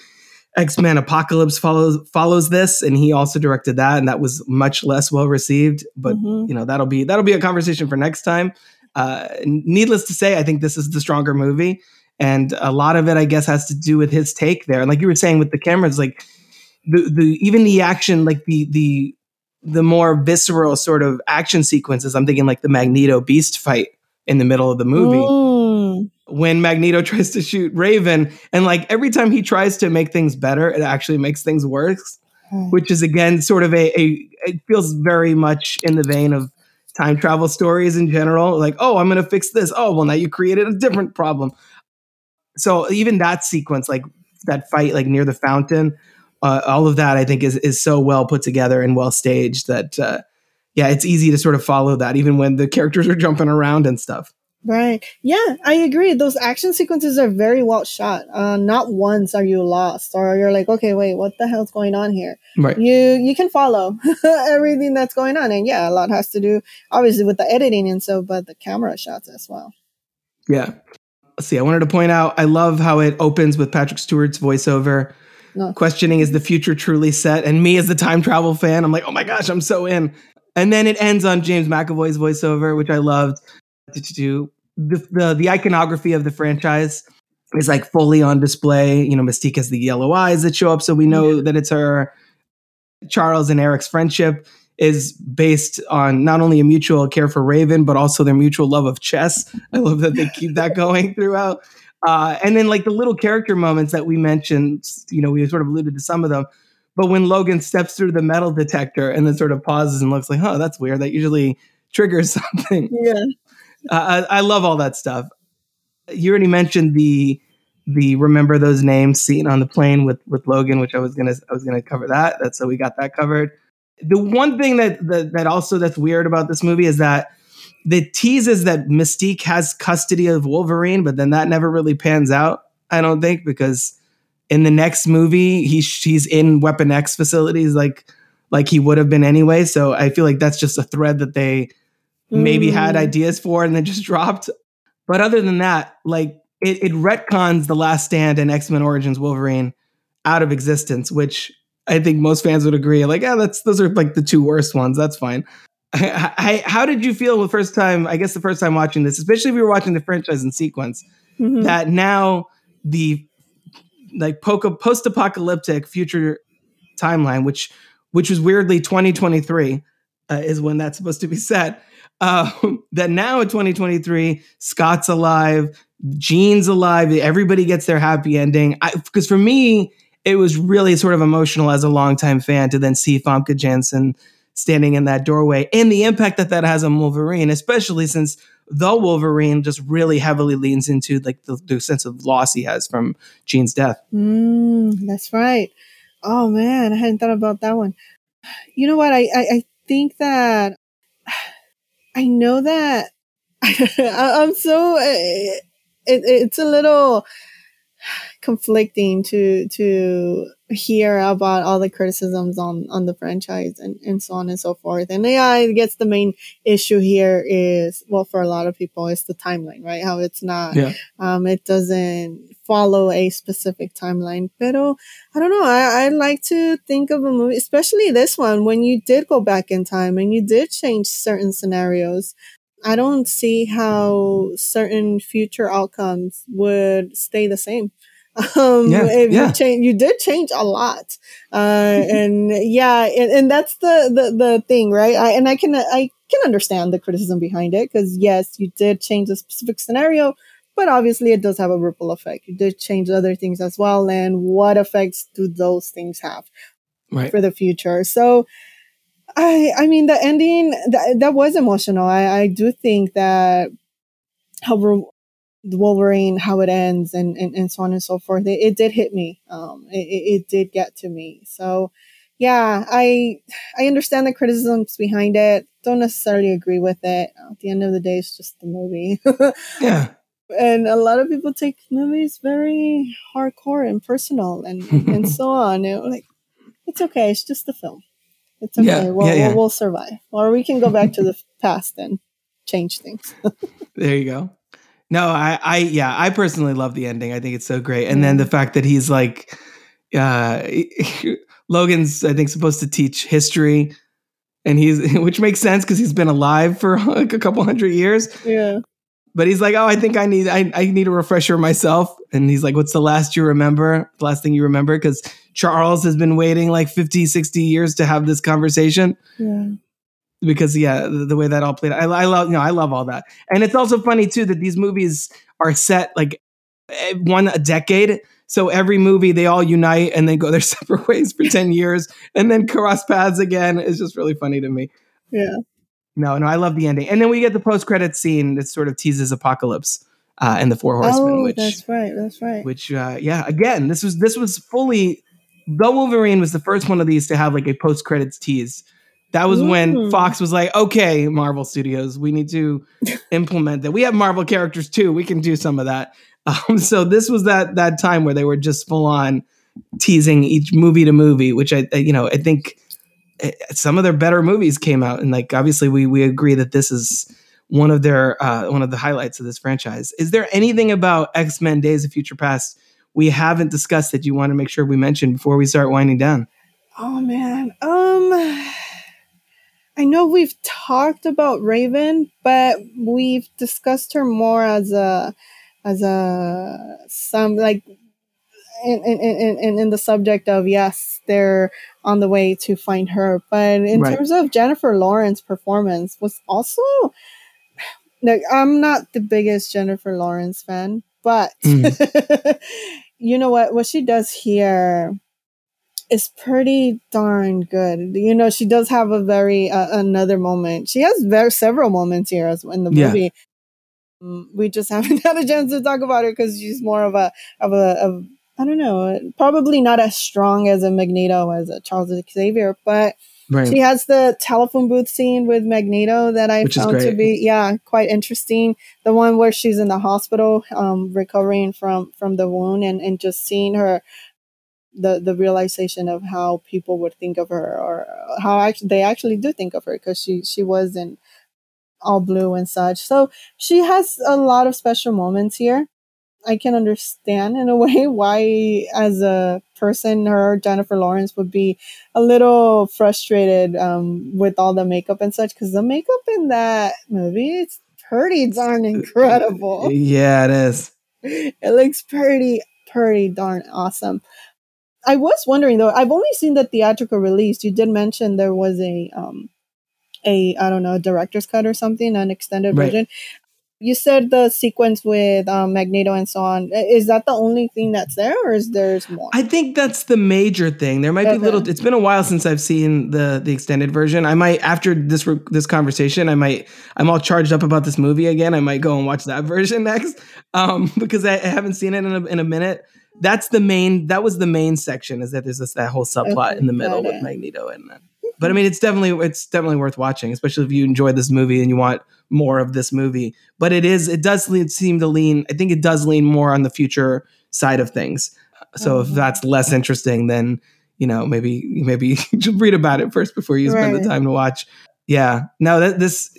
Speaker 2: X Men Apocalypse follows follows this, and he also directed that, and that was much less well received. But mm-hmm. you know that'll be that'll be a conversation for next time. Uh, needless to say, I think this is the stronger movie, and a lot of it, I guess, has to do with his take there. And like you were saying with the cameras, like the the even the action, like the the the more visceral sort of action sequences. I'm thinking like the Magneto Beast fight in the middle of the movie. Mm. When Magneto tries to shoot Raven, and like every time he tries to make things better, it actually makes things worse, mm. which is again sort of a, a, it feels very much in the vein of time travel stories in general. Like, oh, I'm going to fix this. Oh, well, now you created a different problem. So even that sequence, like that fight, like near the fountain, uh, all of that, I think is is so well put together and well staged that uh, yeah, it's easy to sort of follow that even when the characters are jumping around and stuff.
Speaker 5: Right. Yeah, I agree. Those action sequences are very well shot. Uh, not once are you lost or you're like, okay, wait, what the hell's going on here? Right. You you can follow everything that's going on, and yeah, a lot has to do obviously with the editing and so, but the camera shots as well.
Speaker 2: Yeah. Let's see. I wanted to point out. I love how it opens with Patrick Stewart's voiceover. No. Questioning is the future truly set? And me as the time travel fan, I'm like, oh my gosh, I'm so in. And then it ends on James McAvoy's voiceover, which I loved. To do the, the the iconography of the franchise is like fully on display. You know, Mystique has the yellow eyes that show up, so we know yeah. that it's her. Charles and Erik's friendship is based on not only a mutual care for Raven, but also their mutual love of chess. I love that they keep that going throughout. Uh, and then like the little character moments that we mentioned, you know, we sort of alluded to some of them. But when Logan steps through the metal detector and then sort of pauses and looks like, "Oh, that's weird," that usually triggers something.
Speaker 5: Yeah,
Speaker 2: I, I, love all that stuff. You already mentioned the the remember those names scene on the plane with with Logan, which I was gonna I was gonna cover that. That's so we got that covered. The one thing that that, that also that's weird about this movie is that the teases that Mystique has custody of Wolverine, but then that never really pans out. I don't think because in the next movie he's he's in Weapon X facilities like like he would have been anyway. So I feel like that's just a thread that they maybe had
Speaker 5: Mm.
Speaker 2: ideas for and then just dropped. But other than that, like it, it retcons the Last Stand and X Men Origins Wolverine out of existence, which I think most fans would agree. Like, yeah, that's those are like the two worst ones. That's fine. I, I, how did you feel the first time? I guess the first time watching this, especially if you were watching the franchise in sequence,
Speaker 5: Mhm.
Speaker 2: that now the like post apocalyptic future timeline, which which was weirdly 2023, uh, is when that's supposed to be set. Uh, that now in 2023, Scott's alive, Jean's alive, everybody gets their happy ending. Because for me, it was really sort of emotional as a longtime fan to then see Famke Janssen standing in that doorway and the impact that that has on Wolverine, especially since the Wolverine just really heavily leans into like the, the sense of loss he has from Jean's death.
Speaker 5: Mm, that's right. Oh man, I hadn't thought about that one. You know what? I I, I think that I know that. I'm so it, it's a little conflicting to to hear about all the criticisms on on the franchise and and so on and so forth. And yeah, I guess the main issue here is well for a lot of people it's the timeline, right? How it's not
Speaker 2: Yeah.
Speaker 5: um it doesn't follow a specific timeline. Pero I don't know. I, I like to think of a movie, especially this one, when you did go back in time and you did change certain scenarios. I don't see how certain future outcomes would stay the same. Um,
Speaker 2: Yeah,
Speaker 5: if
Speaker 2: yeah.
Speaker 5: you change, you did change a lot. Uh, and yeah, and, and that's the, the, the thing, right? I, and I can, I can understand the criticism behind it because yes, you did change a specific scenario, but obviously it does have a ripple effect. You did change other things as well. And what effects do those things have?
Speaker 2: Right.
Speaker 5: for the future. So I I mean the ending that, that was emotional. I, I do think that how Wolverine, how it ends and, and, and so on and so forth. It, it did hit me. Um it, it, it did get to me. So yeah, I I understand the criticisms behind it. Don't necessarily agree with it. At the end of the day, it's just the movie.
Speaker 2: Yeah.
Speaker 5: and a lot of people take movies very hardcore and personal and and so on. And like, it's okay. It's just a film. It's okay.
Speaker 2: Yeah,
Speaker 5: we'll,
Speaker 2: yeah, yeah.
Speaker 5: we'll we'll survive, or we can go back to the past and change things.
Speaker 2: There you go. No, I, I, yeah, I personally love the ending. I think it's so great. And then the fact that he's like, uh, Logan's, I think, supposed to teach history, and he's, which makes sense because he's been alive for like a couple hundred years.
Speaker 5: yeah.
Speaker 2: But he's like, oh, I think I need, I, I need a refresher myself. And he's like, what's the last you remember? The last thing you remember? Because Charles has been waiting like 50, 60 years to have this conversation
Speaker 5: Yeah.
Speaker 2: Because yeah, the, the way that all played, I, I love, you know, I love all that, and it's also funny too that these movies are set like eh, one a decade. So every movie they all unite and they go their separate ways for ten years, and then cross paths again. It's just really funny to me.
Speaker 5: Yeah.
Speaker 2: No, no, I love the ending, and then we get the post credit scene that sort of teases apocalypse uh, and the Four Horsemen,
Speaker 5: Oh,
Speaker 2: which
Speaker 5: that's right. That's right.
Speaker 2: which uh, yeah again this was this was fully the wolverine was the first one of these to have like a post credits tease that was when
Speaker 5: Mm.
Speaker 2: fox was like okay marvel studios we need to implement that we have marvel characters too we can do some of that um, so this was that that time where they were just full on teasing each movie to movie which i, I you know i think eh, some of their better movies came out and like obviously we we agree that this is one of their uh, one of the highlights of this franchise. Is there anything about X Men: Days of Future Past we haven't discussed that you want to make sure we mention before we start winding down?
Speaker 5: Oh man. Um I know we've talked about Raven, but we've discussed her more as a as a some like in in, in, in- in the subject of yes, they're on the way to find her. But in
Speaker 2: Right.
Speaker 5: terms of Jennifer Lawrence performance was also like I'm not the biggest Jennifer Lawrence fan, but mm. you know what what she does here is pretty darn good. You know, she does have a very uh, another moment. She has very several moments here as in the
Speaker 2: Yeah.
Speaker 5: movie. Mm, We just haven't had a chance to talk about her because she's more of a of a of I don't know, probably not as strong as a Magneto as a Charles Xavier, but
Speaker 2: Right.
Speaker 5: she has the telephone booth scene with Magneto that I
Speaker 2: Which
Speaker 5: found to be yeah quite interesting. The one where she's in the hospital, um, recovering from from the wound, and and just seeing her, the the realization of how people would think of her, or how actually they actually do think of her, because she she wasn't all blue and such. So she has a lot of special moments here. I can understand in a way why, as a person, her Jennifer Lawrence would be a little frustrated um, with all the makeup and such because the makeup in that movie it's pretty darn incredible.
Speaker 2: Yeah, it is.
Speaker 5: It looks pretty, pretty darn awesome. I was wondering though. I've only seen the theatrical release. You did mention there was a um, a I don't know a director's cut or something, an extended
Speaker 2: Right.
Speaker 5: version. You said the sequence with um, Magneto and so on. Is that the only thing that's there, or is there's more?
Speaker 2: I think that's the major thing. There might be little. It's been a while since I've seen the the extended version. I might after this this conversation, I might I'm all charged up about this movie again. I might go and watch that version next um, because I, I haven't seen it in a, in a minute. That's the main. That was the main section. Is that there's this that whole subplot
Speaker 5: Okay,
Speaker 2: in the middle with. Magneto and that. But I mean, it's definitely it's definitely worth watching, especially if you enjoy this movie and you want more of this movie. But it is it does lean, seem to lean. I think it does lean more on the future side of things. So if
Speaker 5: Mhm.
Speaker 2: that's less interesting, then you know maybe maybe you read about it first before you spend
Speaker 5: Right.
Speaker 2: the time to watch. Yeah, no, that this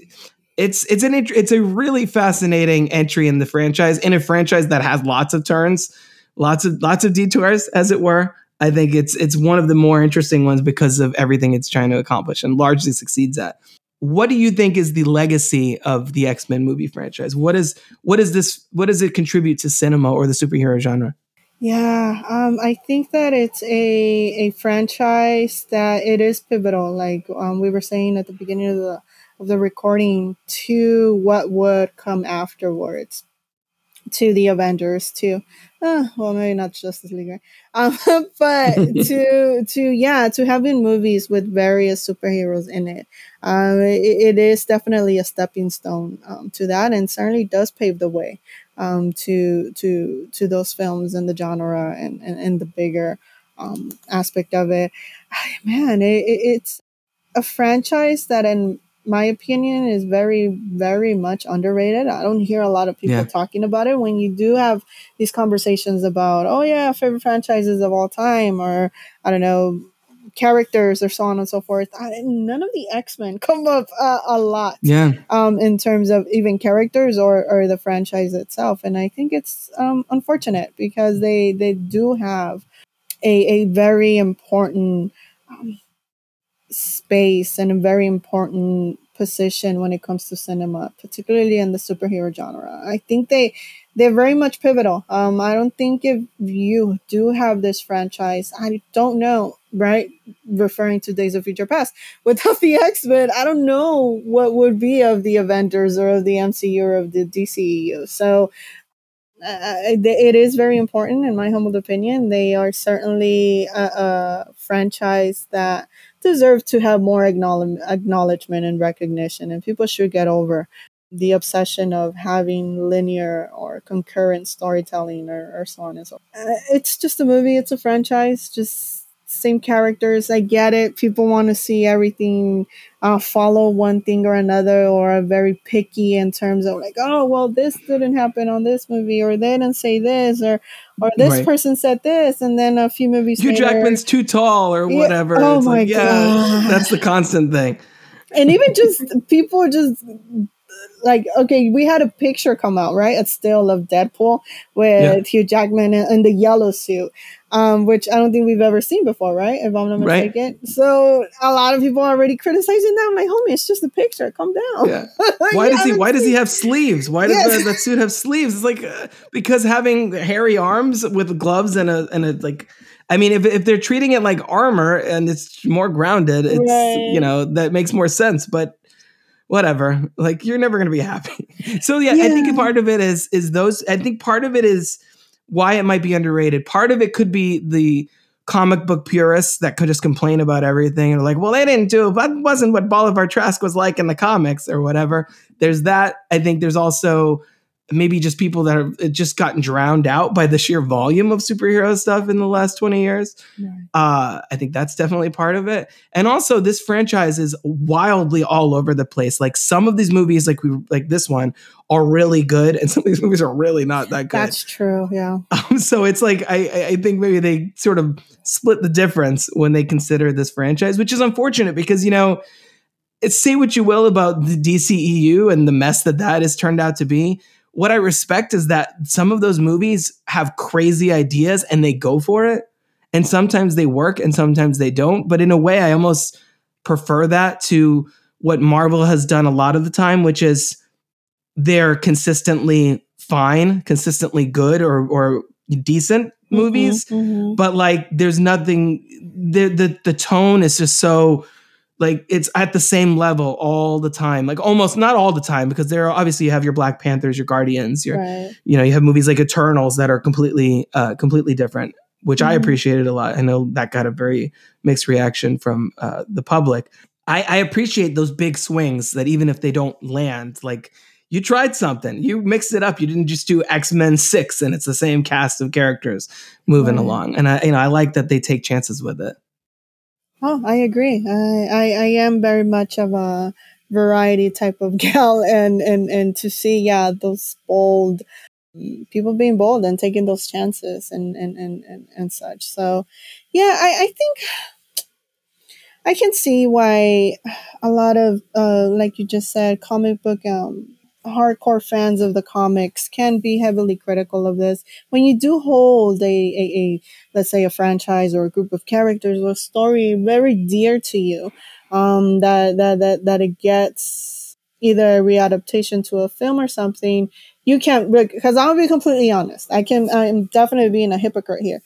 Speaker 2: it's it's an it's a really fascinating entry in the franchise in a franchise that has lots of turns, lots of lots of detours, as it were. I think it's it's one of the more interesting ones because of everything it's trying to accomplish and largely succeeds at. What do you think is the legacy of the X Men movie franchise? What is what is this? What does it contribute to cinema or the superhero genre?
Speaker 5: Yeah, um, I think that it's a a franchise that it is pivotal. Like um, we were saying at the beginning of the of the recording, to what would come afterwards, to the Avengers, to uh, well, maybe not Justice League, right? um, but to to yeah, to having movies with various superheroes in it. Um, it, it is definitely a stepping stone um, to that, and certainly does pave the way um, to to to those films and the genre and and, and the bigger um, aspect of it. Man, it, it, it's a franchise that, in my opinion, is very very much underrated. I don't hear a lot of people
Speaker 2: Yeah.
Speaker 5: talking about it. When you do have these conversations about, oh yeah, favorite franchises of all time, or I don't know. Characters or so on and so forth. I, none of the X Men come up uh, a lot
Speaker 2: Yeah,
Speaker 5: um, in terms of even characters or, or the franchise itself. And I think it's um, unfortunate because they, they do have a, a very important space and a very important position when it comes to cinema, particularly in the superhero genre. I think they they're very much pivotal. Um, I don't think if you do have this franchise, I don't know, right? Referring to Days of Future Past, without the X Men, I don't know what would be of the Avengers or of the MCU or of the DCEU. So uh, it is very important, in my humble opinion. They are certainly a, a franchise that deserve to have more acknowledge- acknowledgement and recognition, and people should get over the obsession of having linear or concurrent storytelling or, or so on and so. Uh, it's just a movie. It's a franchise. Just same characters. I get it. People want to see everything uh, follow one thing or another, or are very picky in terms of like, oh, well, this didn't happen on this movie, or they didn't say this, or or this
Speaker 2: Right.
Speaker 5: person said this, and then a few movies
Speaker 2: Hugh
Speaker 5: later,
Speaker 2: Jackman's too tall or
Speaker 5: Yeah,
Speaker 2: whatever.
Speaker 5: oh
Speaker 2: it's
Speaker 5: my
Speaker 2: like, yeah,
Speaker 5: God.
Speaker 2: that's the constant thing.
Speaker 5: and even just people just like okay we had a picture come out right a still of deadpool with
Speaker 2: Yeah.
Speaker 5: hugh jackman in, in the yellow suit um, which i don't think we've ever seen before right if i'm not
Speaker 2: Right.
Speaker 5: mistaken so a lot of people are already criticizing that i'm like homie it's just a picture calm down
Speaker 2: Yeah. Why does he? Why does he have sleeves? Why does
Speaker 5: Yes.
Speaker 2: the, that suit have sleeves? It's like uh, because having hairy arms with gloves and a and a like. I mean, if if they're treating it like armor and it's more grounded, it's
Speaker 5: Right.
Speaker 2: you know that makes more sense. But whatever, like you're never gonna be happy. So yeah, I think
Speaker 5: Yeah.
Speaker 2: part of it is is those. I think part of it is why it might be underrated. Part of it could be the comic book purists that could just complain about everything and like, well, they didn't do it. That wasn't what Bolivar Trask was like in the comics or whatever. There's that. I think there's also maybe just people that have just gotten drowned out by the sheer volume of superhero stuff in the last 20 years.
Speaker 5: Right.
Speaker 2: Uh, I think that's definitely part of it. And also this franchise is wildly all over the place. Like some of these movies, like we like this one, are really good, and some of these movies are really not that good.
Speaker 5: that's true yeah
Speaker 2: Um, so it's like I, I- I think maybe they sort of split the difference when they consider this franchise, which is unfortunate because you know say what you will about the DCEU and the mess that that has turned out to be. What I respect is that some of those movies have crazy ideas and they go for it. And sometimes they work and sometimes they don't. But in a way, I almost prefer that to what Marvel has done a lot of the time, which is they're consistently fine, consistently good or or decent
Speaker 5: Mm-hmm,
Speaker 2: movies,
Speaker 5: mhm.
Speaker 2: but like there's nothing the the the tone is just so like it's at the same level all the time. Like almost not all the time because there are obviously you have your Black Panthers, your Guardians, your
Speaker 5: Right.
Speaker 2: you know, you have movies like Eternals that are completely uh completely different, which I
Speaker 5: Mhm.
Speaker 2: appreciated a lot. I know that got a very mixed reaction from uh the public. I, I appreciate those big swings that even if they don't land, like you tried something, you mixed it up. You didn't just do X Men Six, and it's the same cast of characters moving
Speaker 5: Right.
Speaker 2: along. And I, you know, I like that they take chances with it.
Speaker 5: Oh, I agree. I, I, I am very much of a variety type of gal, and and and to see, yeah, those bold people being bold and taking those chances and and and and, and such. So, yeah, I, I think I can see why a lot of, uh, like you just said, comic book um, hardcore fans of the comics can be heavily critical of this. When you do hold a, a, a let's say a franchise or a group of characters or a story very dear to you, um, that, that, that, that it gets either a readaptation to a film or something, you can't, because I'll be completely honest. I can, I'm definitely being a hypocrite here.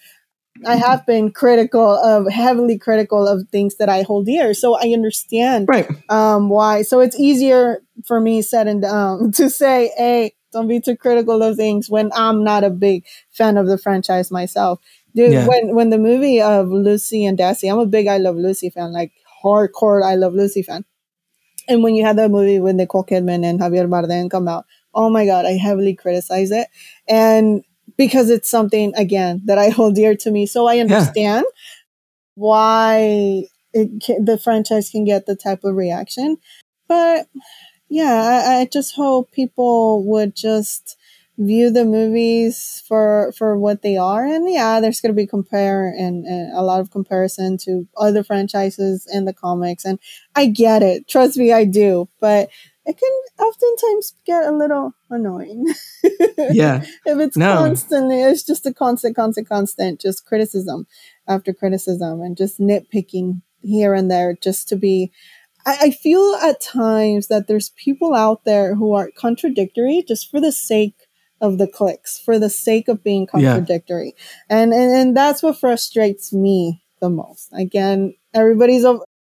Speaker 5: I have been critical of heavily critical of things that I hold dear. So I understand
Speaker 2: Right.
Speaker 5: um, why. So it's easier for me said and um, to say, hey, don't be too critical of things when I'm not a big fan of the franchise myself. Dude,
Speaker 2: Yeah.
Speaker 5: when when the movie of Lucy and Desi, I'm a big I Love Lucy fan, like hardcore I Love Lucy fan. And when you had that movie with Nicole Kidman and Javier Bardem come out, oh my god, I heavily criticize it, and because it's something again that I hold dear to me, so I understand why it can, the franchise can get the type of reaction. But yeah, I, I just hope people would just view the movies for for what they are. And yeah there's going to be compare and, and a lot of comparison to other franchises in the comics. And i get it. Trust me i do. But it can oftentimes get a little annoying
Speaker 2: Yeah.
Speaker 5: if it's
Speaker 2: No.
Speaker 5: constantly it's just a constant constant constant just criticism after criticism and just nitpicking here and there just to be I, I feel at times that there's people out there who are contradictory just for the sake of the clicks for the sake of being
Speaker 2: Yeah.
Speaker 5: contradictory and, and and that's what frustrates me the most again everybody's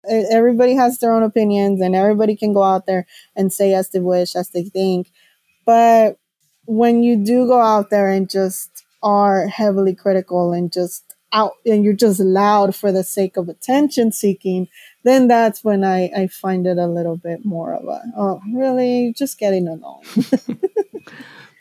Speaker 5: everybody has their own opinions and everybody can go out there and say as they wish as they think. But when you do go out there and just are heavily critical and just out and you're just loud for the sake of attention seeking then that's when I, I find it a little bit more of a oh really? Just getting along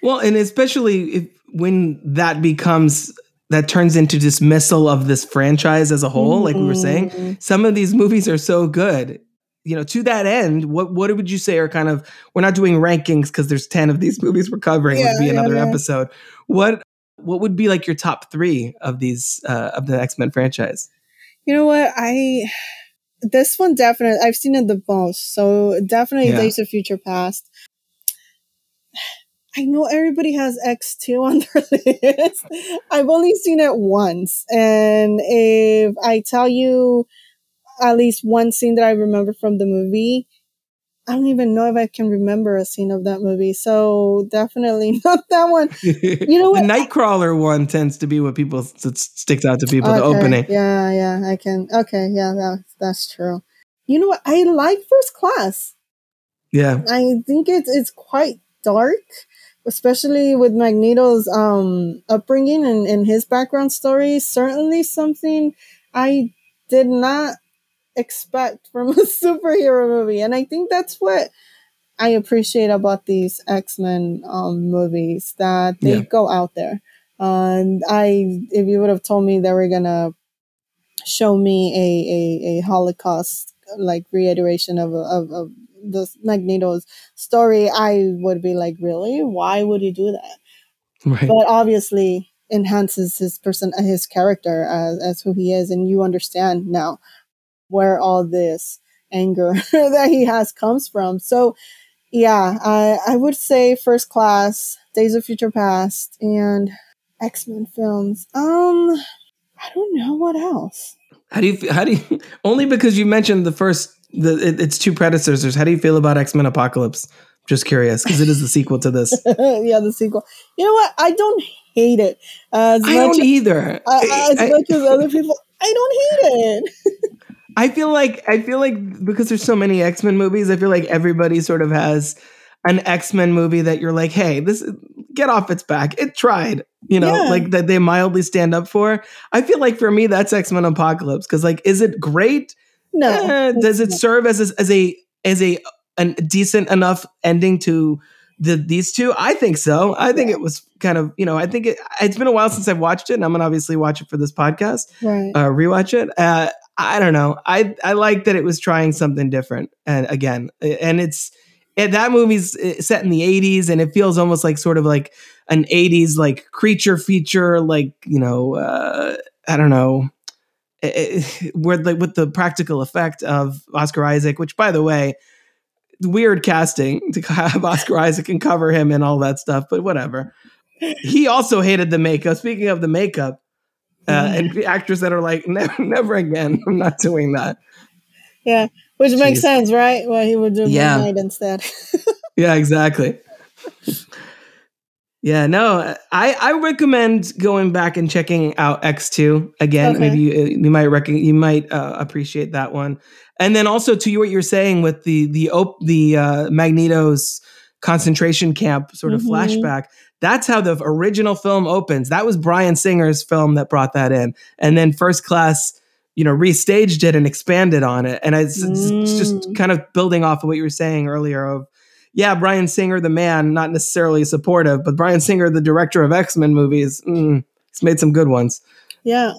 Speaker 2: Well, and especially if when that becomes that turns into dismissal of this franchise as a whole, like we were saying,
Speaker 5: Mhm.
Speaker 2: some of these movies are so good. You know, to that end, what what would you say are kind of we're not doing rankings because there's 10 of these movies we're covering, it would be
Speaker 5: Yeah, yeah,
Speaker 2: another
Speaker 5: yeah.
Speaker 2: episode. What what would be like your top three of these uh, of the X-Men franchise?
Speaker 5: you know what i this one definitely i've seen it the most so definitely
Speaker 2: Yeah.
Speaker 5: days of future past I know everybody has X2 on their list. I've only seen it once. And if I tell you at least one scene that I remember from the movie, I don't even know if I can remember a scene of that movie. So definitely not that one.
Speaker 2: You
Speaker 5: know what?
Speaker 2: The Nightcrawler one tends to be what people that sticks out to people. The
Speaker 5: Okay,
Speaker 2: opening.
Speaker 5: Yeah, yeah, I can. Okay, yeah, that, that's true. You know what? I like First Class.
Speaker 2: Yeah.
Speaker 5: I think it's it's quite dark, especially with Magneto's um upbringing and, and his background story. Certainly something I did not expect from a superhero movie. And I think that's what I appreciate about these X-Men um movies that they
Speaker 2: Yeah.
Speaker 5: go out there. And I if you would have told me they were gonna show me a, a, a Holocaust like reiteration of of, of the Magneto's story, I would be like, really? Why would you do that?
Speaker 2: Right.
Speaker 5: But obviously enhances his person his character as, as who he is, and you understand now where all this anger that he has comes from. So, yeah, I, I would say First Class, Days of Future Past, and X Men films. Um, I don't know what else.
Speaker 2: How do you how do you only because you mentioned the first the it, it's two predecessors. How do you feel about X Men Apocalypse? Just curious because it is the sequel to this.
Speaker 5: yeah, the sequel. You know what? I don't hate it as
Speaker 2: I
Speaker 5: much
Speaker 2: don't either.
Speaker 5: I, as
Speaker 2: I-
Speaker 5: much as other people. I don't hate it.
Speaker 2: I feel like I feel like because there's so many X Men movies, I feel like everybody sort of has an X Men movie that you're like, hey, this get off its back. It tried, you know,
Speaker 5: Yeah.
Speaker 2: like that they mildly stand up for. I feel like for me, that's X Men Apocalypse because like, is it great?
Speaker 5: No.
Speaker 2: Eh, does it serve as a, as a as a an decent enough ending to the these two? I think so. I think it was kind of you know I think it, it's been a while since I've watched it, and I'm gonna obviously watch it for this podcast
Speaker 5: Right.
Speaker 2: uh, rewatch it. Uh, I don't know. I I like that it was trying something different, and again, and it's and that movie's uh, set in the '80s, and it feels almost like sort of like an '80s like creature feature, like you know, uh, I don't know, eh, where with the practical effect of Oscar Isaac, which by the way. Weird casting to have Oscar Isaac and cover him and all that stuff, but whatever. He also hated the makeup. Speaking of the makeup, uh, and the actors that are like, never, never again. I'm not doing that.
Speaker 5: yeah. Which makes sense, right? Well, he would do
Speaker 2: Yeah.
Speaker 5: Instead.
Speaker 2: Yeah, exactly. Yeah, no, I I recommend going back and checking out X2 again.
Speaker 5: Okay.
Speaker 2: Maybe you, you might reckon you might uh, appreciate that one. And then also to you what you're saying with the the op- the uh, Magneto's concentration camp sort of
Speaker 5: Mhm.
Speaker 2: flashback. That's how the original film opens. That was Bryan Singer's film that brought that in. And then First Class, you know, restaged it and expanded on it. And it's, it's it's just
Speaker 5: Mm.
Speaker 2: kind of building off of what you were saying earlier of yeah, Bryan Singer, the man, not necessarily supportive, but Bryan Singer, the director of X Men movies, mm, he's made some good ones.
Speaker 5: yeah.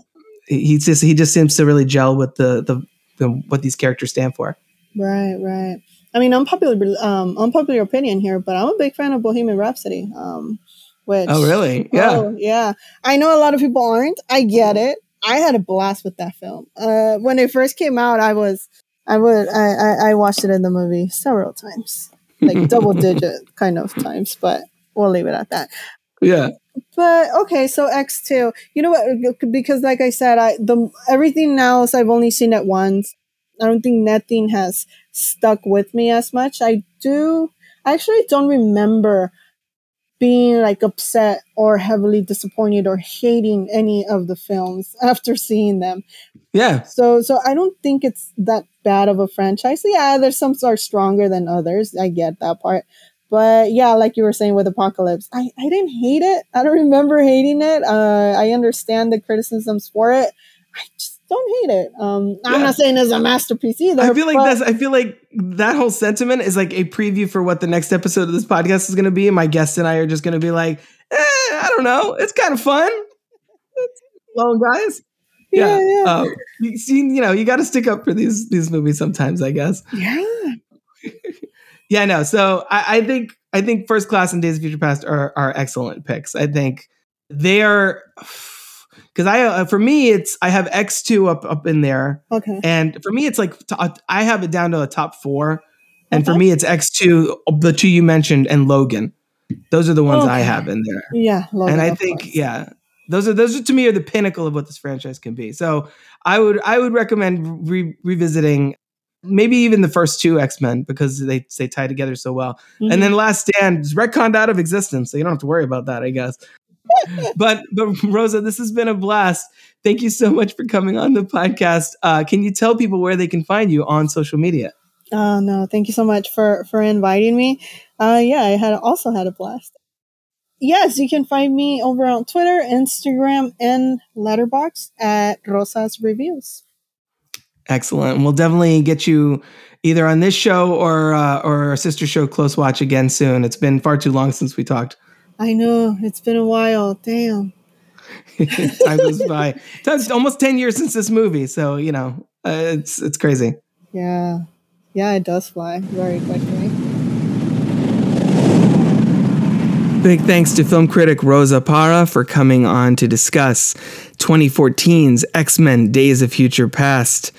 Speaker 2: He he's just he just seems to really gel with the the, the what these characters stand for.
Speaker 5: Right, right. I mean, unpopular, um, unpopular opinion here, but I'm a big fan of Bohemian Rhapsody. Um, which,
Speaker 2: Oh, really? Yeah.
Speaker 5: Oh, yeah. I know a lot of people aren't. I get it. I had a blast with that film. Uh, when it first came out, I was, I would, I, I, I watched it in the movie several times, like double digit kind of times, but we'll leave it at that.
Speaker 2: Yeah.
Speaker 5: But okay, so X two. You know what? Because like I said, I the everything else I've only seen it once. I don't think nothing has stuck with me as much. I do. I actually don't remember being like upset or heavily disappointed or hating any of the films after seeing them.
Speaker 2: Yeah.
Speaker 5: So so I don't think it's that bad of a franchise. Yeah, there's some are stronger than others. I get that part. But yeah, like you were saying with Apocalypse, I, I didn't hate it. I don't remember hating it. Uh, I understand the criticisms for it. I just don't hate it. Um, I'm
Speaker 2: Yeah.
Speaker 5: not saying it's a masterpiece either.
Speaker 2: I feel like that's I feel like that whole sentiment is like a preview for what the next episode of this podcast is going to be. And My guest and I are just going to be like, eh, I don't know, it's kind of fun. Hello, guys.
Speaker 5: Yeah, yeah.
Speaker 2: Uh, you see, you know, you got to stick up for these these movies sometimes, I guess.
Speaker 5: yeah.
Speaker 2: Yeah, no. So I, I think I think First Class and Days of Future Past are are excellent picks. I think they are because I uh, for me it's I have X two up up in there,
Speaker 5: Okay.
Speaker 2: and for me it's like t- I have it down to a top four, and for me it's X two, the two you mentioned, and Logan. Those are the ones I have in there,
Speaker 5: Yeah. Logan,
Speaker 2: and I think
Speaker 5: course.
Speaker 2: yeah, those are those are to me are the pinnacle of what this franchise can be. So I would I would recommend re- revisiting maybe even the first two X Men because they they tie together so well.
Speaker 5: Mhm.
Speaker 2: And then Last Stand is retconned out of existence, so you don't have to worry about that, I guess. but but Rosa, this has been a blast. Thank you so much for coming on the podcast. Uh, can you tell people where they can find you on social media?
Speaker 5: Oh no, thank you so much for for inviting me. Uh yeah, I had also had a blast. Yes, you can find me over on Twitter, Instagram, and Letterboxd at Rosas Reviews.
Speaker 2: Excellent. We'll definitely get you either on this show or uh, or our sister show Close Watch again soon. It's been far too long since we talked.
Speaker 5: I know it's been a while. Damn.
Speaker 2: Time goes by. It's almost ten years since this movie, so you know uh, it's it's crazy.
Speaker 5: Yeah, yeah, it does fly very quickly.
Speaker 2: Big thanks to film critic Rosa Parra for coming on to discuss 2014's X Men Days of Future Past.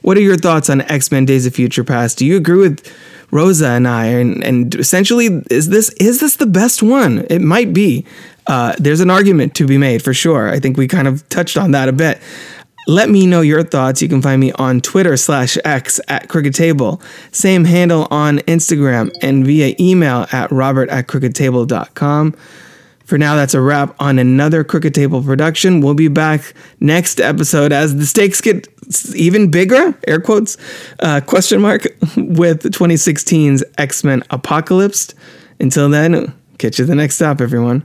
Speaker 2: what are your thoughts on X Men: Days of Future Past? Do you agree with Rosa and I? And, and essentially, is this is this the best one? It might be. Uh, there's an argument to be made for sure. I think we kind of touched on that a bit. Let me know your thoughts. You can find me on Twitter slash X at Crooked Table. Same handle on Instagram and via email at robert at crookedtable.com. For now, that's a wrap on another Crooked Table production. We'll be back next episode as the stakes get even bigger, air quotes, uh, question mark, with 2016's X Men Apocalypse. Until then, catch you the next stop, everyone.